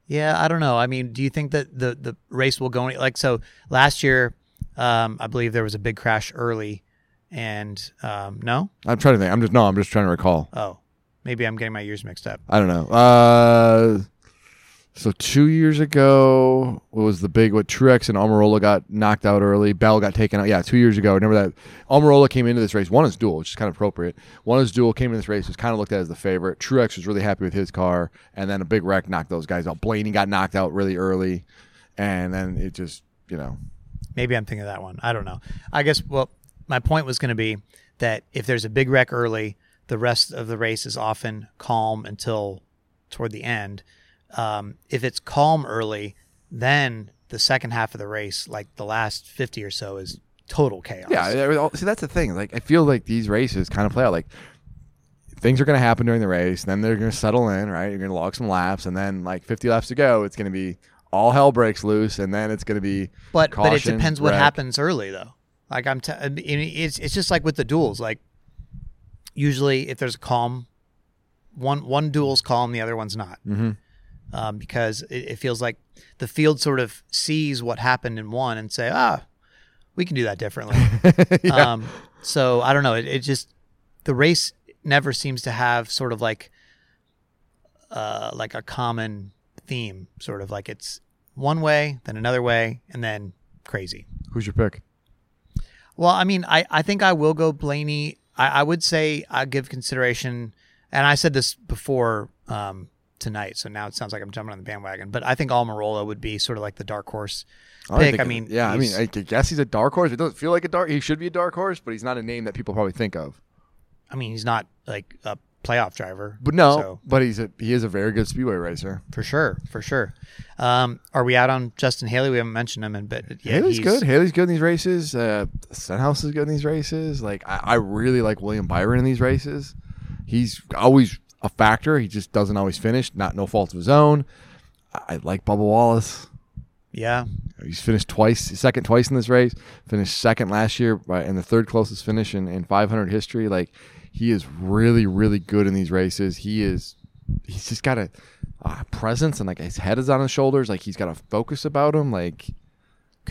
Yeah, I don't know. I mean, do you think that the the race will go any, like so? Last year, um, I believe there was a big crash early, and um, no, I'm trying to think. I'm just no. I'm just trying to recall. oh, maybe I'm getting my years mixed up. I don't know. Uh, so two years ago, what was the big? What Truex and Almirola got knocked out early. Bell got taken out. Yeah, two years ago. Remember that? Almirola came into this race. Won his duel, which is kind of appropriate. Won his duel. Came into this race. Was kind of looked at as the favorite. Truex was really happy with his car, and then a big wreck knocked those guys out. Blaney got knocked out really early, and then it just you know Maybe I'm thinking of that one. I don't know. I guess. Well, my point was going to be that if there's a big wreck early, the rest of the race is often calm until toward the end. Um, if it's calm early, then the second half of the race, like the last 50 or so, is total chaos. Yeah, there was all- see that's the thing. Like I feel like these races kind of play out like things are going to happen during the race, then they're going to settle in, right? You're going to log some laps, and then like 50 laps to go, it's going to be all hell breaks loose, and then it's going to be but but it caution, depends what happens early though. Like I'm, t- I mean, it's it's just like with the duels. Like usually, if there's a calm, one one duel's calm, the other one's not, Mhm. Um, because it, it feels like the field sort of sees what happened in one and say, ah, we can do that differently. um, so I don't know. It, it just the race never seems to have sort of like uh, like a common theme. Sort of like it's one way, then another way, and then crazy. Who's your pick? Well, I mean, I, I think I will go Blaney. I, I would say I give consideration, and I said this before um, tonight, so now it sounds like I'm jumping on the bandwagon. But I think Almirola would be sort of like the dark horse pick. think- I mean, yeah, I mean, I guess he's a dark horse. It doesn't feel like a dark. He should be a dark horse, but he's not a name that people probably think of. I mean, he's not like a playoff driver, But no, so- but he's a he is a very good speedway racer. for sure, for sure. Um, are we out on Justin Haley? We haven't mentioned him, and but yeah, Haley's he's- good. Haley's good in these races. Uh, Stenhouse is good in these races. Like I, I really like William Byron in these races. He's always a factor. He just doesn't always finish. Not no fault of his own. I, like Bubba Wallace. Yeah, He's finished twice, second twice in this race. Finished second last year, and the third closest finish in, in 500 history. Like he is really, really good in these races. He is. He's just got a uh, presence, and like his head is on his shoulders. Like he's got a focus about him. Like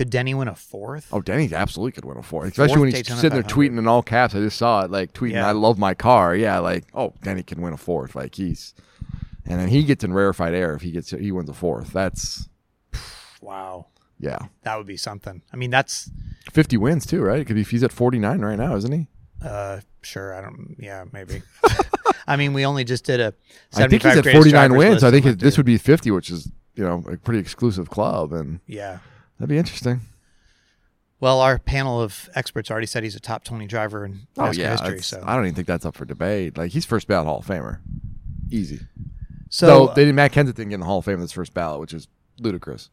could Denny win a fourth? Oh, Denny absolutely could win a fourth, especially Fourth when he's Daytona sitting there 500. tweeting in all caps. I just saw it, like tweeting, Yeah. "I love my car." Yeah, like oh, Denny can win a fourth. Like he's, and then he gets in rarefied air if he gets he wins a fourth. That's Wow, yeah, that would be something. I mean, that's fifty wins too, right? It could be he's at forty nine right now, isn't he? Uh, sure. I don't. Yeah, maybe. I mean, we only just did a. I think 75 he's at greatest forty nine drivers wins. list I think and it, this would be fifty, which is you know a pretty exclusive club, and Yeah. That'd be interesting. Well, our panel of experts already said he's a top twenty driver in Oh NASCAR yeah, history. So, I don't even think that's up for debate. Like he's first ballot Hall of Famer, easy. so So they didn't. Matt Kenseth didn't get in the Hall of Fame in his first ballot, which is ludicrous.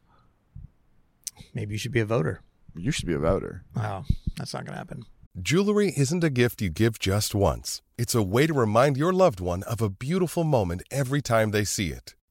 maybe you should be a voter. You should be a voter. Wow, that's not going to happen. Jewelry isn't a gift you give just once. It's a way to remind your loved one of a beautiful moment every time they see it.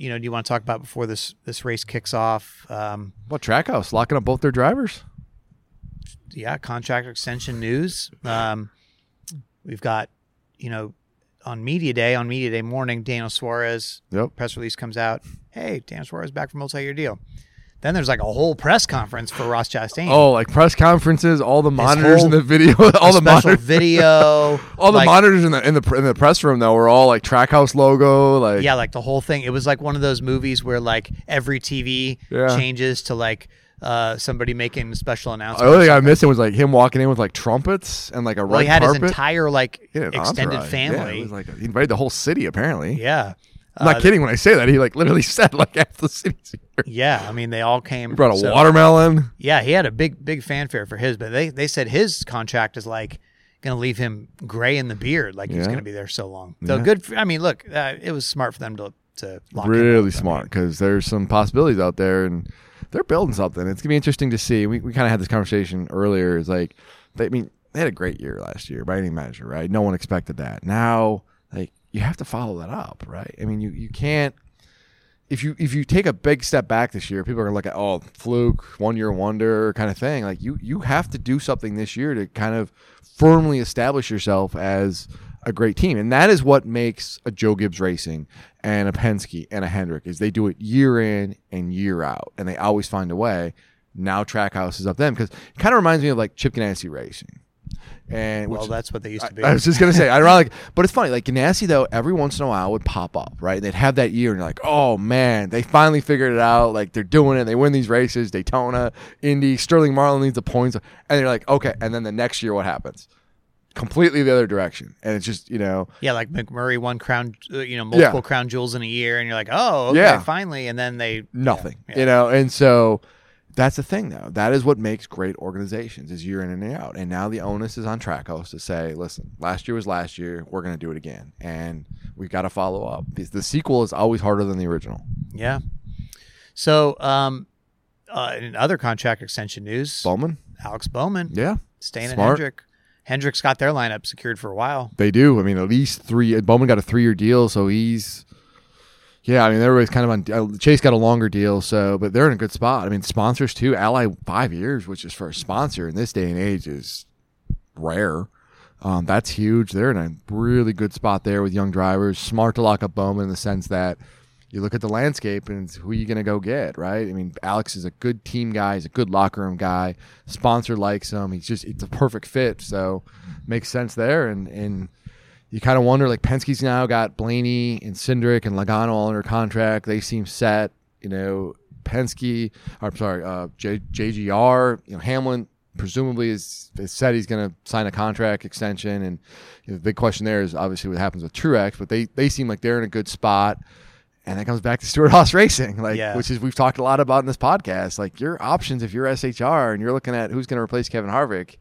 you know do you want to talk about before this this race kicks off? Um. What Trackhouse locking up both their drivers? Yeah, contract extension news. Um. We've got you know on media day on media day morning, Daniel Suarez Yep. press release comes out. Hey, Daniel Suarez back for multi-year deal. Then there's like a whole press conference for Ross Chastain. Oh, like press conferences, all the monitors in the video, all the special monitors, video. all the like- monitors in the in the in the press room though were all like Trackhouse logo, like Yeah, like the whole thing. It was like one of those movies where like every TV Yeah. changes to like uh, somebody making special special The only thing I missed was like him walking in with like trumpets and like a well, red he had carpet. his entire like He had an extended entourage. Yeah, family. it was like he invited the whole city apparently. Yeah. I'm not Uh, kidding when I say that. He like literally said like half the city's here. Yeah, I mean they all came. He brought a so- watermelon. Yeah, he had a big big fanfare for his, but they they said his contract is like going to leave him gray in the beard, like he's going to be there so long. So Yeah. good. For, I mean, look, uh, it was smart for them to to lock really. Smart because there's some possibilities out there and they're building something. It's gonna be interesting to see. We we kind of had this conversation earlier. Is like, they, I mean, they had a great year last year by any measure, right? No one expected that. Now, you have to follow that up, right? I mean, you you can't. If you if you take a big step back this year, people are gonna look at oh fluke, one year wonder kind of thing. Like you you have to do something this year to kind of firmly establish yourself as a great team, and that is what makes a Joe Gibbs Racing and a Penske and a Hendrick is they do it year in and year out, and they always find a way. Now Trackhouse is up them because it kind of reminds me of like Chip Ganassi Racing. And Well, that's what they used to be. I was just gonna say ironic, but it's funny. Like Ganassi though, every once in a while would pop up, right? They'd have that year, and you're like, oh man, they finally figured it out. Like they're doing it. They win these races, Daytona, Indy. Sterling Marlin leads the points, and you're like, okay. And then the next year, what happens? Completely the other direction, and it's just you know, yeah, like McMurray won crown, uh, you know, multiple Yeah. crown jewels in a year, and you're like, oh, okay, Yeah. finally. And then they nothing, Yeah. you know, and so. That's the thing, though. That is what makes great organizations is year in and year out. And now the onus is on Trackhouse to say, listen, last year was last year. We're going to do it again, and we've got to follow up. The, the sequel is always harder than the original. Yeah. So, um, uh, in other contract extension news, Bowman, Alex Bowman yeah, staying in Smart. Hendrick. Hendrick's got their lineup secured for a while. They do. I mean, at least three. Bowman got a three-year deal, so he's. Yeah, I mean, everybody's kind of on. Uh, Chase got a longer deal, so but they're in a good spot. I mean, sponsors too. Ally five years, which is for a sponsor in this day and age is rare. Um, that's huge. They're in a really good spot there with young drivers. Smart to lock up Bowman in the sense that you look at the landscape and who you going to go get, right? I mean, Alex is a good team guy. He's a good locker room guy. Sponsor likes him. He's just it's a perfect fit. So makes sense there. And and you kind of wonder like Penske's now got Blaney and Cindric and Logano all under contract. They seem set. You know, Penske. Or, I'm sorry, uh, J, JGR. You know, Hamlin presumably is, is said he's going to sign a contract extension. And you know, the big question there is obviously what happens with Truex. But they they seem like they're in a good spot. And that comes back to Stewart-Haas Racing, like Yeah. which is we've talked a lot about in this podcast. Like your options if you're SHR and you're looking at who's going to replace Kevin Harvick,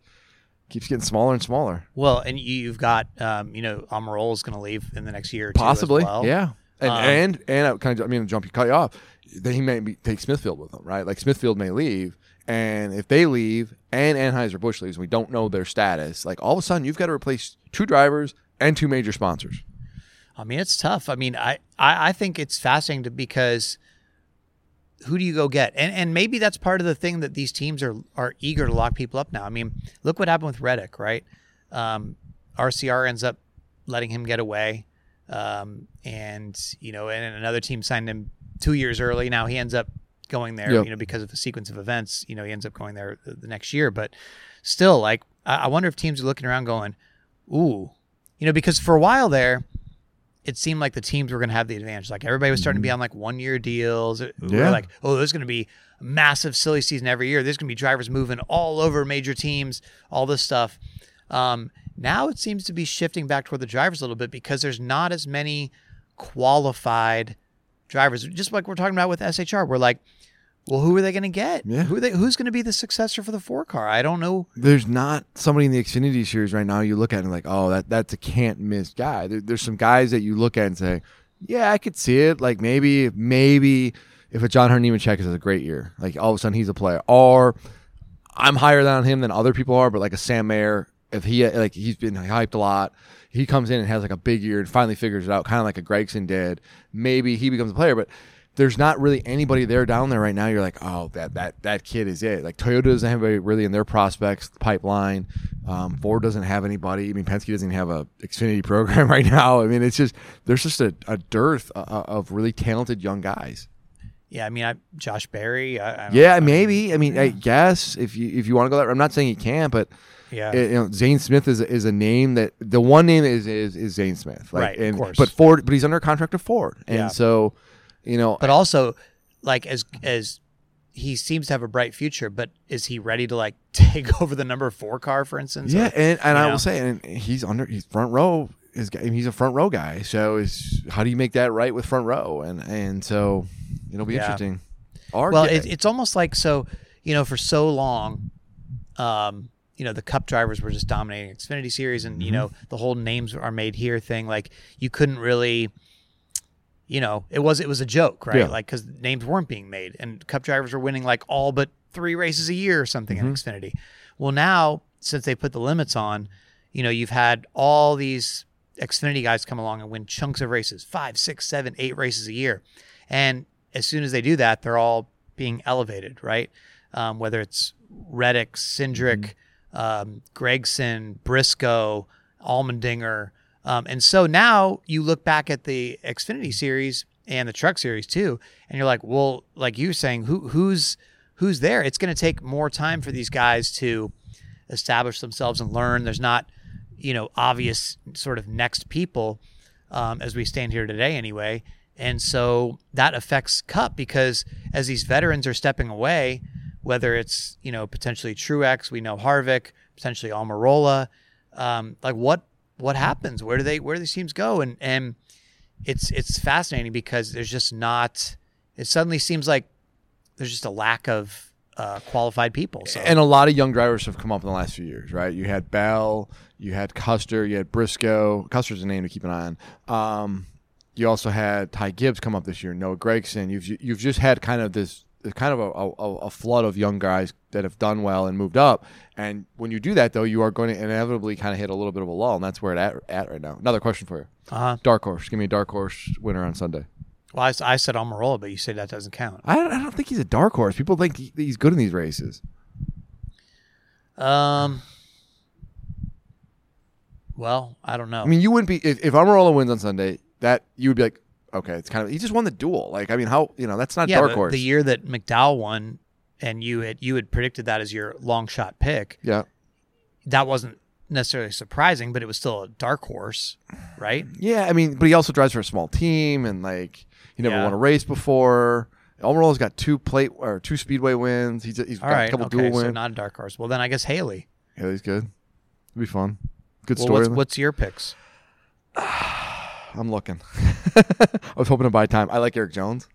keeps getting smaller and smaller. Well, and you- you've got, um, you know, Almirola is going to leave in the next year or two. as Possibly, well. yeah. And Um, and and I kind of I mean jump you cut you off. Then he may be, take Smithfield with him, right? Like Smithfield may leave, and if they leave and Anheuser Busch leaves, we don't know their status. Like all of a sudden, you've got to replace two drivers and two major sponsors. I mean, it's tough. I mean, I, I, I think it's fascinating to, because who do you go get? And and maybe that's part of the thing that these teams are are eager to lock people up now. I mean, look what happened with Reddick, right? Um, RCR ends up letting him get away, um, and you know, and another team signed him two years early. Now he ends up going there, Yep. you know, because of the sequence of events. You know, he ends up going there the, the next year, but still, like, I, I wonder if teams are looking around going, "Ooh," you know, because for a while there it seemed like the teams were going to have the advantage. Like everybody was starting to be on like one year deals. We were like, oh, there's going to be massive silly season every year. There's going to be drivers moving all over major teams, all this stuff. Um, now it seems to be shifting back toward the drivers a little bit because there's not as many qualified drivers. Just like we're talking about with SHR, we're like, well, who are they going to get? Yeah. Who they, who's going to be the successor for the four car? I don't know. There's not somebody in the Xfinity series right now you look at and like, oh, that that's a can't miss guy. There, there's some guys that you look at and say, yeah, I could see it. Like maybe maybe if a John Hunter Nemechek has a great year, like all of a sudden he's a player, or I'm higher on him than other people are, but like a Sam Mayer, if he like he's been hyped a lot, he comes in and has like a big year and finally figures it out, kind of like a Gragson did. Maybe he becomes a player, but there's not really anybody there down there right now. You're like, oh, that that that kid is it. Like Toyota doesn't have anybody really in their prospects pipeline. Um, Ford doesn't have anybody. I mean, Penske doesn't even have a Xfinity program right now. I mean, it's just there's just a, a dearth uh, of really talented young guys. Yeah, I mean, I, Josh Berry. I, I Yeah, maybe. I mean, I guess if you if you want to go that, I'm not saying you can't, but yeah. uh, you know, Zane Smith is is a name that the one name is is, is Zane Smith, like, Right, of course. But Ford, but he's under contract to Ford, and Yeah. so you know, but also like as as he seems to have a bright future but is he ready to like take over the number four car for instance yeah, Or- and, and I know? will say, and he's under he's front row. Is he's a front row guy, so is how do you make that right with front row? And and so it'll be Yeah. interesting. Well it, it's almost like so you know for so long um you know the cup drivers were just dominating xfinity series and Mm-hmm. you know the whole names are made here thing like you couldn't really you know it was it was a joke right? Yeah. like because names weren't being made and cup drivers were winning like all but three races a year or something Mm-hmm. in xfinity. Well now since they put the limits on you know you've had all these xfinity guys come along and win chunks of races five six seven eight races a year. And as soon as they do that they're all being elevated right? Um, whether it's reddick cindric um, gragson briscoe allmendinger um, and so now you look back at the xfinity series and the truck series too and you're like well like you were saying who who's who's there it's going to take more time for these guys to establish themselves and learn. There's not, you know, obvious sort of next people um, as we stand here today, anyway. And so that affects Cup because as these veterans are stepping away, whether it's you know potentially Truex, we know Harvick, potentially Almirola, um, like what what happens? Where do they where do these teams go? And and it's it's fascinating because there's just not. It suddenly seems like there's just a lack of uh, qualified people. So And a lot of young drivers have come up in the last few years, right? You had Bell, you had Custer, you had Briscoe. Custer's a name to keep an eye on. Um, you also had Ty Gibbs come up this year, Noah Gragson. You've you've just had kind of this kind of a, a, a flood of young guys that have done well and moved up. And when you do that, though, you are going to inevitably kind of hit a little bit of a lull, and that's where it's at, at right now. Another question for you: uh-huh. Dark horse. Give me a dark horse winner on Sunday. Well, I said Almirola, but you say that doesn't count. I don't, I don't think he's a dark horse. People think he, he's good in these races. Um. Well, I don't know. I mean, you wouldn't be if, if Almirola wins on Sunday. That you would be like, okay, it's kind of he just won the duel. Like, I mean, how you know that's not yeah, dark horse. the year that McDowell won, and you had you had predicted that as your long shot pick. yeah, That wasn't necessarily surprising, but it was still a dark horse, right? yeah. I mean, but he also drives for a small team, and like he never Yeah. won a race before. Almirola's got two plate or two speedway wins. He's he's got right, a couple okay, dual so wins. not a dark horse. Well, then I guess Haley. Haley's good. It'd be fun. Good Well, story. what's, what's your picks? I'm looking. I was hoping to buy time. I like Erik Jones.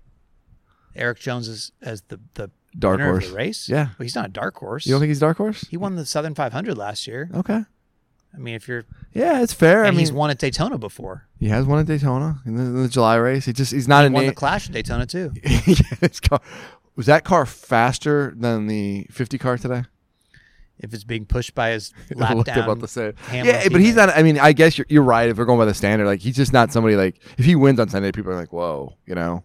Erik Jones is as the the Dark horse. of the race. Yeah. well, he's not a dark horse. You don't think he's dark horse? he won the Southern 500 last year? Okay. I mean, if you're Yeah, it's fair. and I mean, he's won at Daytona before. he has won at Daytona in the, in the July race. He just he's not He a won name. the Clash at Daytona too. Yeah, car was that car faster than the 50 car today? If it's being pushed by his lap I was down, about to say. Yeah, but he's not. I mean, I guess you're, you're right. If we're going by the standard, like he's just not somebody like if he wins on Sunday, people are like, whoa, you know.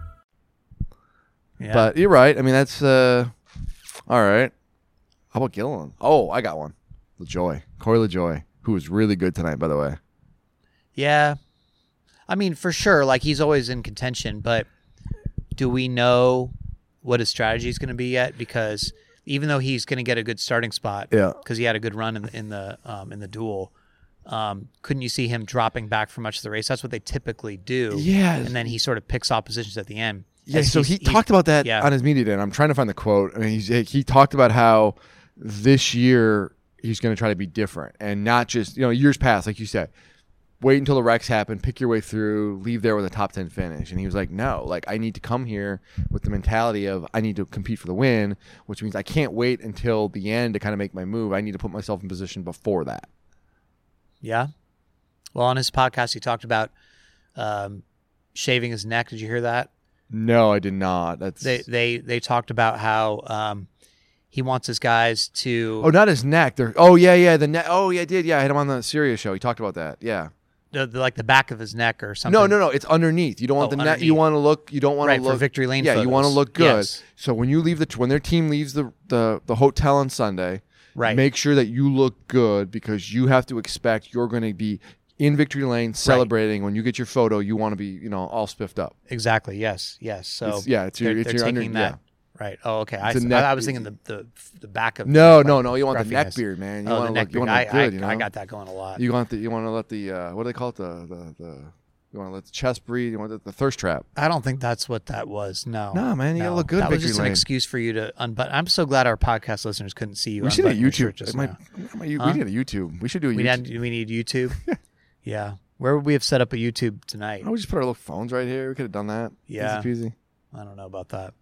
Yeah. But you're right. I mean, that's uh, all right. How about Gilliland? Oh, I got one. LaJoie, Corey LaJoie, who was really good tonight, by the way. Yeah. I mean, for sure, like he's always in contention, but do we know what his strategy is going to be yet? Because even though he's going to get a good starting spot, Yeah. because he had a good run in the in the um, in the duel, um, couldn't you see him dropping back for much of the race? That's what they typically do. Yeah. and then he sort of picks off positions at the end. Yeah, so he talked about that yeah. on his media day, and I'm trying to find the quote. I mean, he's, he talked about how this year he's going to try to be different and not just you know years past, like you said, wait until the wrecks happen, pick your way through, leave there with a top ten finish. And he was like, no, like I need to come here with the mentality of I need to compete for the win, which means I can't wait until the end to kind of make my move. I need to put myself in position before that. Yeah. Well, on his podcast, he talked about um, shaving his neck. Did you hear that? No, I did not. That's They they they talked about how um, he wants his guys to oh, not his neck. They're, oh yeah, yeah, the neck. Oh yeah, I did. Yeah, I had him on the Sirius show. He talked about that. Yeah. the, the- like the back of his neck or something. No, no, no. It's underneath. You don't want Oh, the net. You underneath. want to look. You don't want Right, to for look victory lane Yeah, you want to photos. look good. Yes. So when you leave the when their team leaves the the the hotel on Sunday, Right. Make sure that you look good because you have to expect you're going to be in victory lane celebrating. When you get your photo, you want to be you know all spiffed up. Exactly. Yes. Yes. So It's- yeah, it's your- they're, it's they're your under- taking that. yeah. Right. Oh, okay. I, It's a s- neck- I, I was thinking the, the the back of No, like, no, no. You want the neck beard, man. You oh, want the to neck look. You beard. want to look I, good. I, you know. I got that going a lot. You want the. You want to let the. Uh, what do they call it? The the the. You want to let the chest breathe. You want the, the thirst trap. I don't think that's what that was. No. No, man, you No. look good That was just an excuse for you to unbutton. I'm so glad our podcast listeners couldn't see you. We should do a unbutton your shirt YouTube. Just might- might- Huh? We need a YouTube. We should do a We YouTube. need, we need YouTube. yeah. Where would we have set up a YouTube tonight? Oh, we just put our little phones right here. We could have done that. Yeah. Easy peasy. I don't know about that.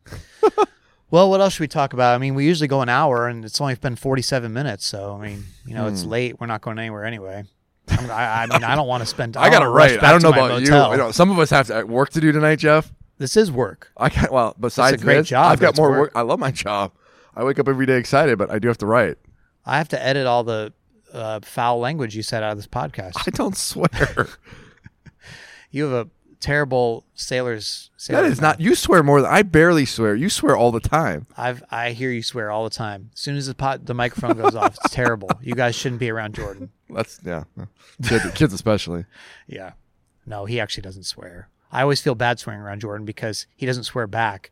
well, what else should we talk about? I mean, we usually go an hour, and it's only been 47 minutes. So, I mean, you know, Hmm. it's late. We're not going anywhere anyway. I'm, I, I mean, I don't want to spend. I got wanna rush right. back I don't know about you. motel. I know some of us have to, uh, work to do tonight, Jeff. This is work. I can't. Well, besides a great this, job, I've got more work. work. I love my job. I wake up every day excited, but I do have to write. I have to edit all the uh, foul language you said out of this podcast. I don't swear. You have a terrible sailor's. that sailor's is not. You swear more than I barely swear. You swear all the time. I've I hear you swear all the time. As soon as the pot the microphone goes off, it's terrible. You guys shouldn't be around Jordan. That's yeah. Kids, kids especially. Yeah. No, he actually doesn't swear. I always feel bad swearing around Jordan because he doesn't swear back.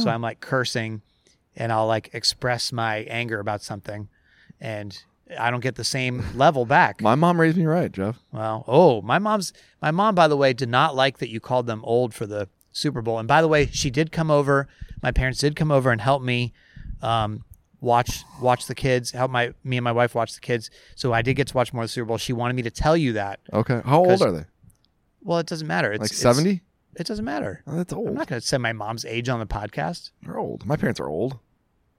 So I'm like cursing and I'll like express my anger about something and I don't get the same level back. My mom raised me right, Jeff. Well, oh, my mom's my mom by the way did not like that you called them old for the Super Bowl. And by the way, she did come over. My parents did come over and help me um, watch watch the kids, help my me and my wife watch the kids. So I did get to watch more of the Super Bowl. She wanted me to tell you that. Okay. How old 'Cause- are they? Well, it doesn't matter. It's Like it's- seventy? It doesn't matter. Oh, that's I'm old. not going to say my mom's age on the podcast. They're old. My parents are old.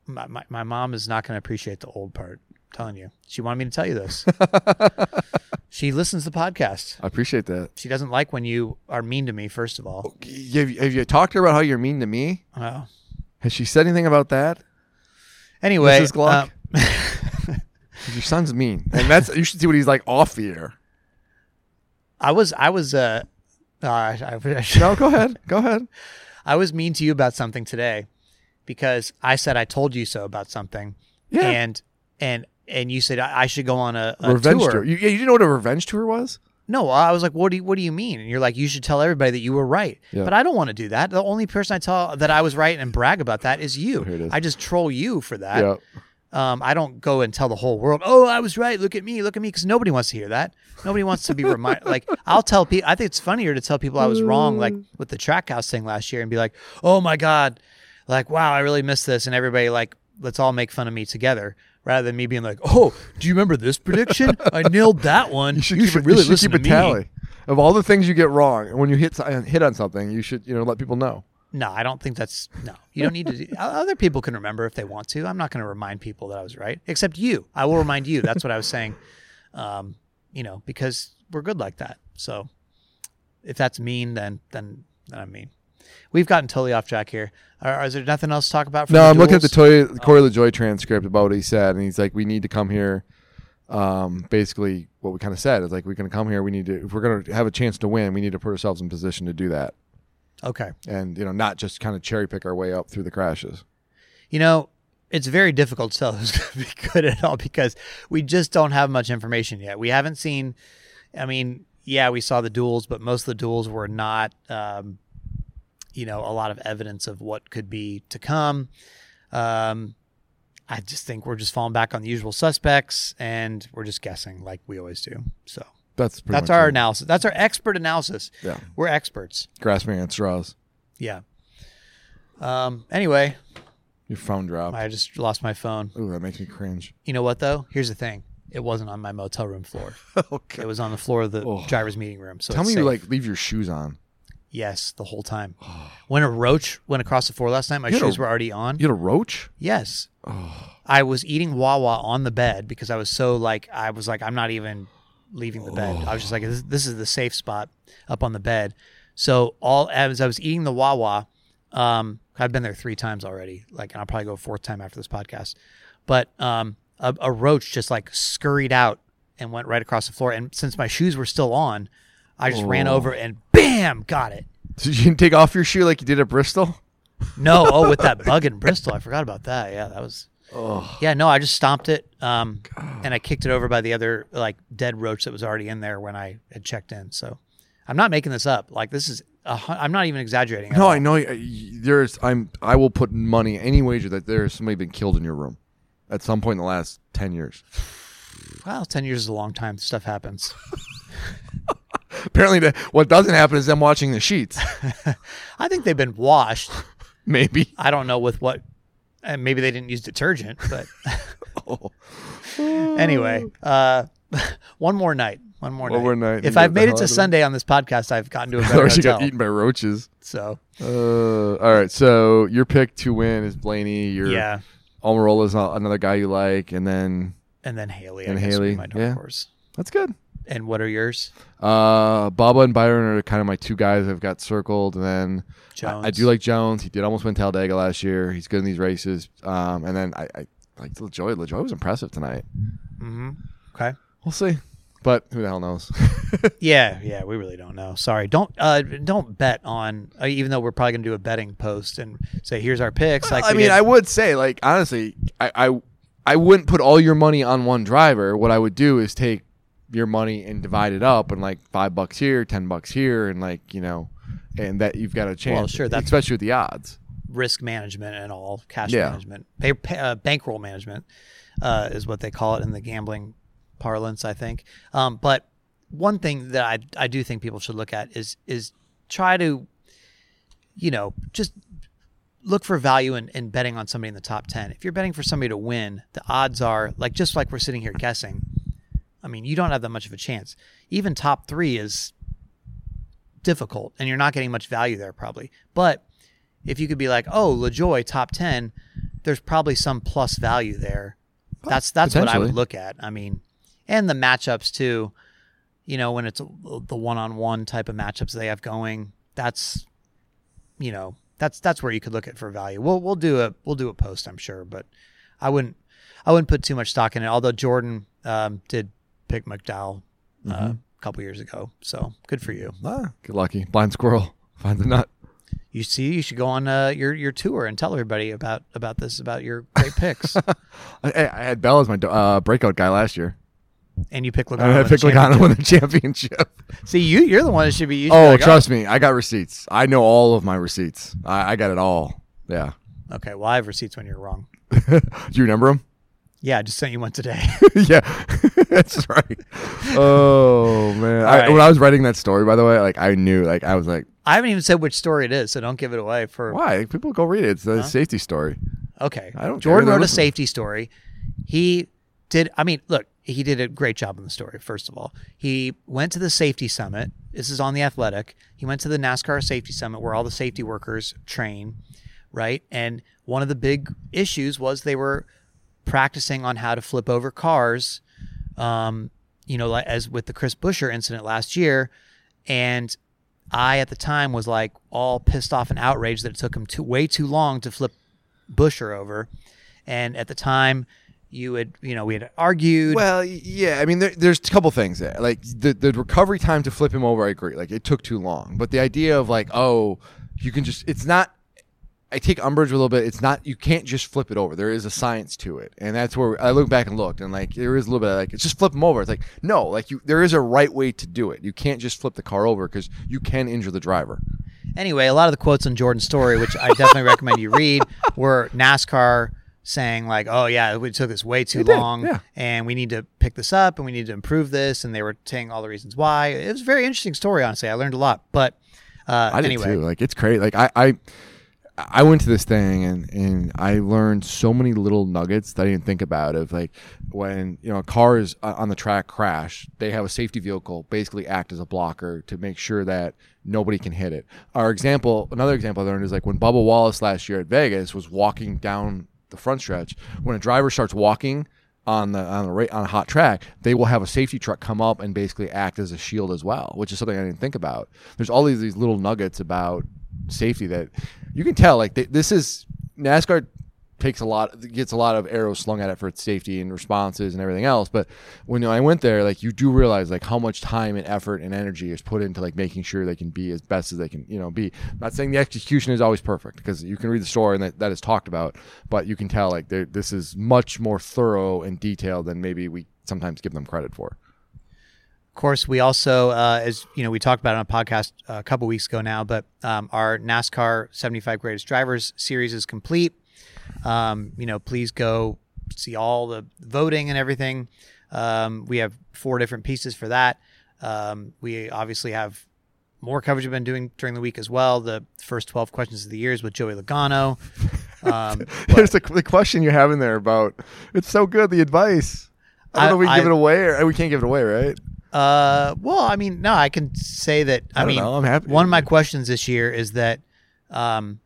My, my, my mom is not going to appreciate the old part. I'm telling you. She wanted me to tell you this. she listens to the podcast. I appreciate that. She doesn't like when you are mean to me, first of all. Have you, have you talked to her about how you're mean to me? Well, Has she said anything about that? anyway, Mrs. Gluck? um, Your son's mean, and that's you should see what he's like off the air. I was, I was, uh, uh, I, I, should- No, go ahead. Go ahead. I was mean to you about something today because I said I told you so about something. Yeah. And, and, and you said I I should go on a, a revenge tour. tour. You, yeah, you didn't know what a revenge tour was? No, I was like, what do you, what do you mean? And you're like, you should tell everybody that you were right. Yeah. But I don't want to do that. The only person I tell that I was right and brag about that is you. Is. I just troll you for that. yeah. Um, I don't go and tell the whole world, oh, I was right. Look at me. Look at me. Because nobody wants to hear that. Nobody wants to be reminded. like, I'll tell people, I think it's funnier to tell people I was wrong, like with the track house thing last year, and be like, oh my God, like, wow, I really missed this. And everybody, like, let's all make fun of me together. Rather than me being like, oh, do you remember this prediction? I nailed that one. You should, keep a- really should listen keep to a me. tally of all the things you get wrong. And when you hit hit on something, you should you know let people know. No, I don't think that's no. You don't need to. Do, other people can remember if they want to. I'm not going to remind people that I was right, except you. I will remind you. That's what I was saying. Um, you know, because we're good like that. So if that's mean, then then then I'm mean. We've gotten totally off track here. Are, is there nothing else to talk about? No, I'm looking at the duels? Toy, Corey LaJoie transcript about what he said, and he's like, "We need to come here." Um, basically, what we kind of said is like, we're going to come here. We need to, if we're going to have a chance to win, we need to put ourselves in position to do that, Okay. and you know, not just kind of cherry pick our way up through the crashes. You know, it's very difficult to tell who's going to be good at all because we just don't have much information yet. We haven't seen, I mean, yeah, we saw the duels, but most of the duels were not, um, you know, a lot of evidence of what could be to come. Um, I just think we're just falling back on the usual suspects and we're just guessing like we always do. So That's pretty that's our analysis. That's our expert analysis. Yeah, We're experts. grasping at straws. Yeah. Um, anyway, Your phone dropped. I just lost my phone. Ooh, that makes me cringe. You know what though? Here's the thing. It wasn't on my motel room floor. okay. It was on the floor of the Oh. driver's meeting room. So Tell me you like leave your shoes on. Yes the whole time. When a roach went across the floor last night, my You had a- shoes were already on. You had a roach? Yes. I was eating Wawa on the bed because I was so like I was like I'm not even leaving the bed. I was just like this, this is the safe spot up on the bed. So all as I was eating the Wawa, um, I've been there three times already. Like and I'll probably go a fourth time after this podcast. But um, a, a roach just like scurried out and went right across the floor. And since my shoes were still on, I just ran over and bam, got it. Did you take off your shoe like you did at Bristol? No, oh, with that bug in Bristol, I forgot about that. Yeah, that was. Yeah, no, I just stomped it, um, and I kicked it over by the other like dead roach that was already in there when I had checked in. So, I'm not making this up. Like this is, I'm not even exaggerating. No, all. I know. There's. I'm. I will put money any wager that there's somebody been killed in your room, at some point in the last ten years. Well, ten years is a long time. Stuff happens. Apparently, the, what doesn't happen is them watching the sheets. I think they've been washed. Maybe. I don't know with what. And maybe they didn't use detergent, but anyway, uh, one more night. One more One night. more night, If I've made it to. Sunday on this podcast, I've gotten to a better she got eaten by roaches. So Uh, all right. So your pick to win is Blaney. Your yeah, Almirola's a- another guy you like, and then and then Haley. And I guess Haley, my dark yeah. horse. that's good. And what are yours? Uh, Bubba and Byron are kind of my two guys I've got circled, and then I, I do like Jones. He did almost win Talladega last year. He's good in these races. Um, and then I, I like LaJoie. LaJoie was impressive tonight. Okay. We'll see, but who the hell knows? Yeah, yeah, we really don't know. Sorry, don't uh, don't bet on. Uh, even though we're probably gonna do a betting post and say here's our picks. Like I mean, did- I would say, like honestly, I, I I wouldn't put all your money on one driver. What I would do is take your money and divide it up, and like five bucks here, ten bucks here, and like you know, and that you've got a chance. Well, sure, that's- especially with the odds. risk management and all cash Yeah. management, pay, pay, uh, bankroll management uh, is what they call it in the gambling parlance, I think. Um, but one thing that I I do think people should look at is is try to, you know, just look for value in, in betting on somebody in the top ten. If you're betting for somebody to win, the odds are like just like we're sitting here guessing. I mean, you don't have that much of a chance. Even top three is difficult, and you're not getting much value there probably. But if you could be like, oh, LaJoie top ten, there's probably some plus value there. That's that's what I would look at. I mean, and the matchups too. You know, when it's the one-on-one type of matchups they have going, that's you know that's that's where you could look at for value. We'll we'll do a we'll do a post, I'm sure, but I wouldn't I wouldn't put too much stock in it. Although Jordan um, did pick McDowell uh, Mm-hmm. a couple years ago, so good for you. Ah, get lucky. Blind squirrel finds a nut. You see, you should go on uh, your your tour and tell everybody about about this about your great picks. I, I had Bell as my uh, breakout guy last year. and you pick I Logano. picked Logano win the championship. See, you you're the one that should be. Should Oh, be like, trust me, I got receipts. I know all of my receipts. I, I got it all. Yeah. Okay, well, I have receipts when you're wrong. Do you remember them? Yeah, I just sent you one today. yeah, that's right. Oh man, I, right. when I was writing that story, by the way, like I knew, like I was like, I haven't even said which story it is, so don't give it away. For why? People go read it. It's a safety story. okay, I don't. Jordan wrote a safety story. He did. I mean, look, he did a great job in the story. First of all, he went to the safety summit. This is on the Athletic. He went to the NASCAR safety summit where all the safety workers train, right? And one of the big issues was they were practicing on how to flip over cars. Um, you know, as with the Chris Buescher incident last year, and I at the time was like all pissed off and outraged that it took him too way too long to flip Buescher over, and at the time, you had you know we had argued. Well, yeah. I mean, there, there's a couple things there. Like the the recovery time to flip him over, I agree. Like it took too long. But the idea of like, oh, you can just it's not. I take umbrage a little bit. It's not you can't just flip it over. There is a science to it, and that's where I look back and looked, and like there is a little bit of like it's just flip them over. It's like no, like you there is a right way to do it. You can't just flip the car over because you can injure the driver. Anyway, a lot of the quotes on Jordan's story, which I definitely recommend you read, were NASCAR saying like, "Oh yeah, we took this way too did, long, yeah. and we need to pick this up, and we need to improve this," and they were saying all the reasons why. It was a very interesting story, honestly. I learned a lot, but uh, I did anyway, too. Like it's crazy. Like I, I, I went to this thing and and I learned so many little nuggets that I didn't think about. Of like when you know a car is uh, on the track crash, they have a safety vehicle basically act as a blocker to make sure that nobody can hit it. Our example, another example I learned is like when Bubba Wallace last year at Vegas was walking down the front stretch. When a driver starts walking on the on the ra- on a hot track, they will have a safety truck come up and basically act as a shield as well, which is something I didn't think about. There's all these these little nuggets about safety that you can tell. Like th- this is NASCAR takes a lot gets a lot of arrows slung at it for its safety and responses and everything else. But when I went there, like you do realize like how much time and effort and energy is put into like making sure they can be as best as they can, you know, be. I'm not saying the execution is always perfect because you can read the story and that, that is talked about, but you can tell like this is much more thorough and detailed than maybe we sometimes give them credit for. Of course, we also, uh, as you know, we talked about on a podcast a couple weeks ago now, but um, our NASCAR 75 Greatest Drivers series is complete. Um, you know, please go see all the voting and everything. Um, we have four different pieces for that. Um, we obviously have more coverage we've been doing during the week as well. The first 12 questions of the years with Joey Logano. Um, There's a, the question you have in there about it's so good the advice. I don't I- know if we can I- give it away or we can't give it away, right? Uh, well, I mean, no, I can say that. I, I mean, know, I'm happy. One of my questions this year is that, um,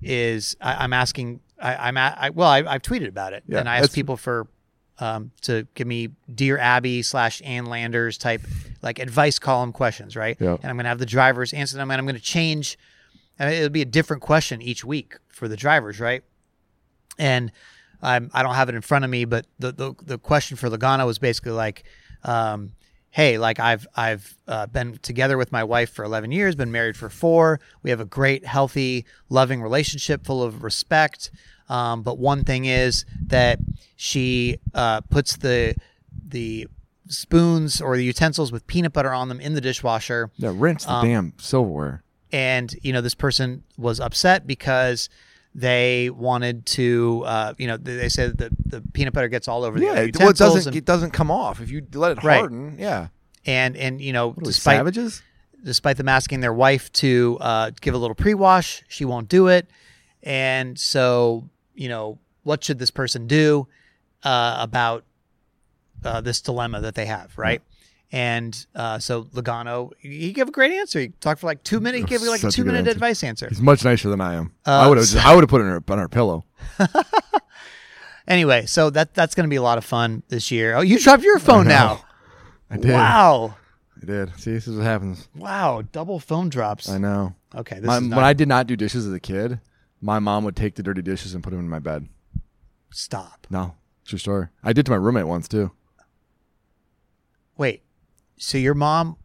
is I, I'm asking. I, I'm at. I, well, I, I've tweeted about it, Yeah, and I asked people for, um, to give me Dear Abby slash Ann Landers type like advice column questions, right? Yeah. And I'm gonna have the drivers answer them, and I'm gonna change. And it'll be a different question each week for the drivers, right? And I'm, I don't have it in front of me, but the the, the question for Logano was basically like, um, hey, like I've I've uh, been together with my wife for 11 years, been married for four. We have a great, healthy, loving relationship, full of respect. Um, but one thing is that she uh, puts the the spoons or the utensils with peanut butter on them in the dishwasher Yeah, rinse the Um, damn silverware. and you know this person was upset because they wanted to uh, you know they said that the peanut butter gets all over the Yeah, it, well, it doesn't and, it doesn't come off if you let it Right. harden. Yeah, and and you know what despite savages. despite them asking their wife to uh, give a little pre-wash she won't do it and so you know what should this person do uh, about uh, this dilemma that they have right and uh, so Logano, he gave a great answer. He talked for like two minutes. He gave like a Such a two minute answer. advice answer. He's much nicer than I am. Uh, I would have I would have put it on her, on her pillow. Anyway, so that that's going to be a lot of fun this year. Oh, you dropped your phone now. I did. Wow. I did. See, this is what happens. Wow. Double phone drops. I know. Okay. This My, is not, when I did not do dishes as a kid, my mom would take the dirty dishes and put them in my bed. stop. No, true story. I did to my roommate once too. Wait. So your mom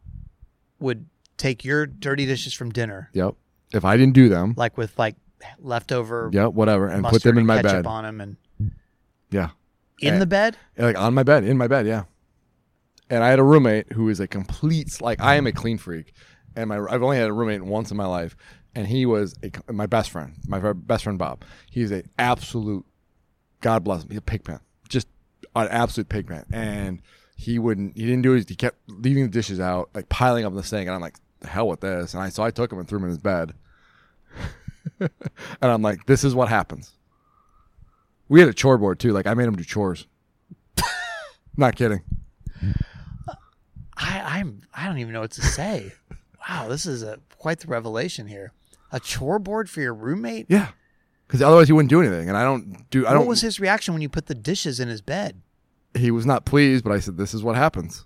would take your dirty dishes from dinner, Yep. If I didn't do them, like with like leftover yep, whatever, and mustard put them in and my ketchup bed. on them, and Yeah. in Eh. the bed. like on my bed, in my bed, yeah. And I had a roommate who is a complete like I am a clean freak, and my I've only had a roommate once in my life, and he was a, my best friend, my ver- best friend Bob. He's a absolute, God bless him, he's a pigpen, just an absolute pigpen, and he wouldn't, he didn't do it. He kept leaving the dishes out, like piling up in the sink, and I'm like, the hell with this, and I so I took him and threw him in his bed, and I'm like, this is what happens. We had a chore board too. Like I made him do chores. Not kidding. I I'm I don't even know what to say. wow, this is a quite the revelation here. A chore board for your roommate. Yeah, because otherwise he wouldn't do anything. And I don't do. I don't. What was his reaction when you put the dishes in his bed? He was not pleased, but I said, "This is what happens."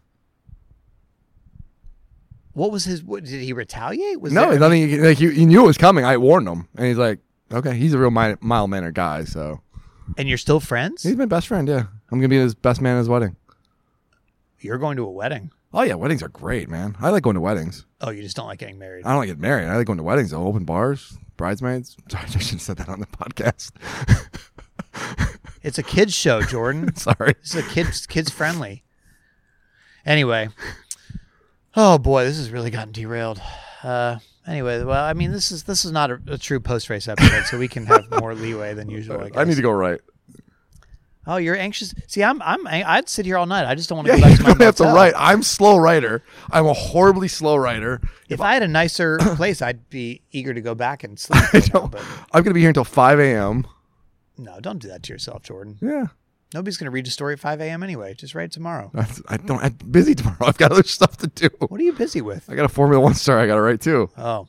What was his? What, did he retaliate? Was no, there, nothing. Like he, he knew it was coming. I warned him, and he's like, "Okay." He's a real mi- mild mannered guy, so and you're still friends? he's my best friend. Yeah, I'm gonna be his best man at his wedding. You're going to a wedding. Oh yeah, weddings are great, man. I like going to weddings. Oh, you just don't like getting married. I don't like get married. I like going to weddings. though. Open bars, bridesmaids. Sorry, I should have said that on the podcast. It's a kids show, Jordan. Sorry. it's a kids kids friendly. Anyway, oh boy, this has really gotten derailed. Uh, anyway, well, I mean, this is this is not a, a true post race episode, so we can have more leeway than usual. I, I need to go right. Oh, you're anxious. See, I'm I'm I'd sit here all night. I just don't want to Yeah, go back to my don't have to write. I'm slow writer. I'm a horribly slow writer. If I had a nicer place, I'd be eager to go back and sleep. I right now, don't, but I'm gonna be here until 5 a.m. no, don't do that to yourself, Jordan. Yeah. Nobody's going to read a story at 5 a.m. anyway. Just write it tomorrow. That's, I don't. I'm busy tomorrow. I've got other stuff to do. What are you busy with? I got a Formula One story I got to write too. Oh.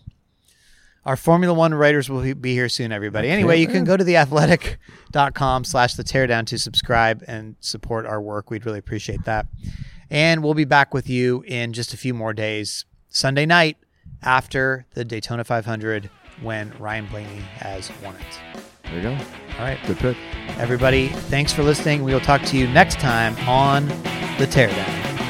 Our Formula One writers will be here soon, everybody. Anyway, you can go to theathletic.com slash the teardown to subscribe and support our work. We'd really appreciate that. And we'll be back with you in just a few more days, Sunday night after the Daytona 500 when Ryan Blaney has won it. There you go. All right. Good pick. Everybody, thanks for listening. We will talk to you next time on The Teardown.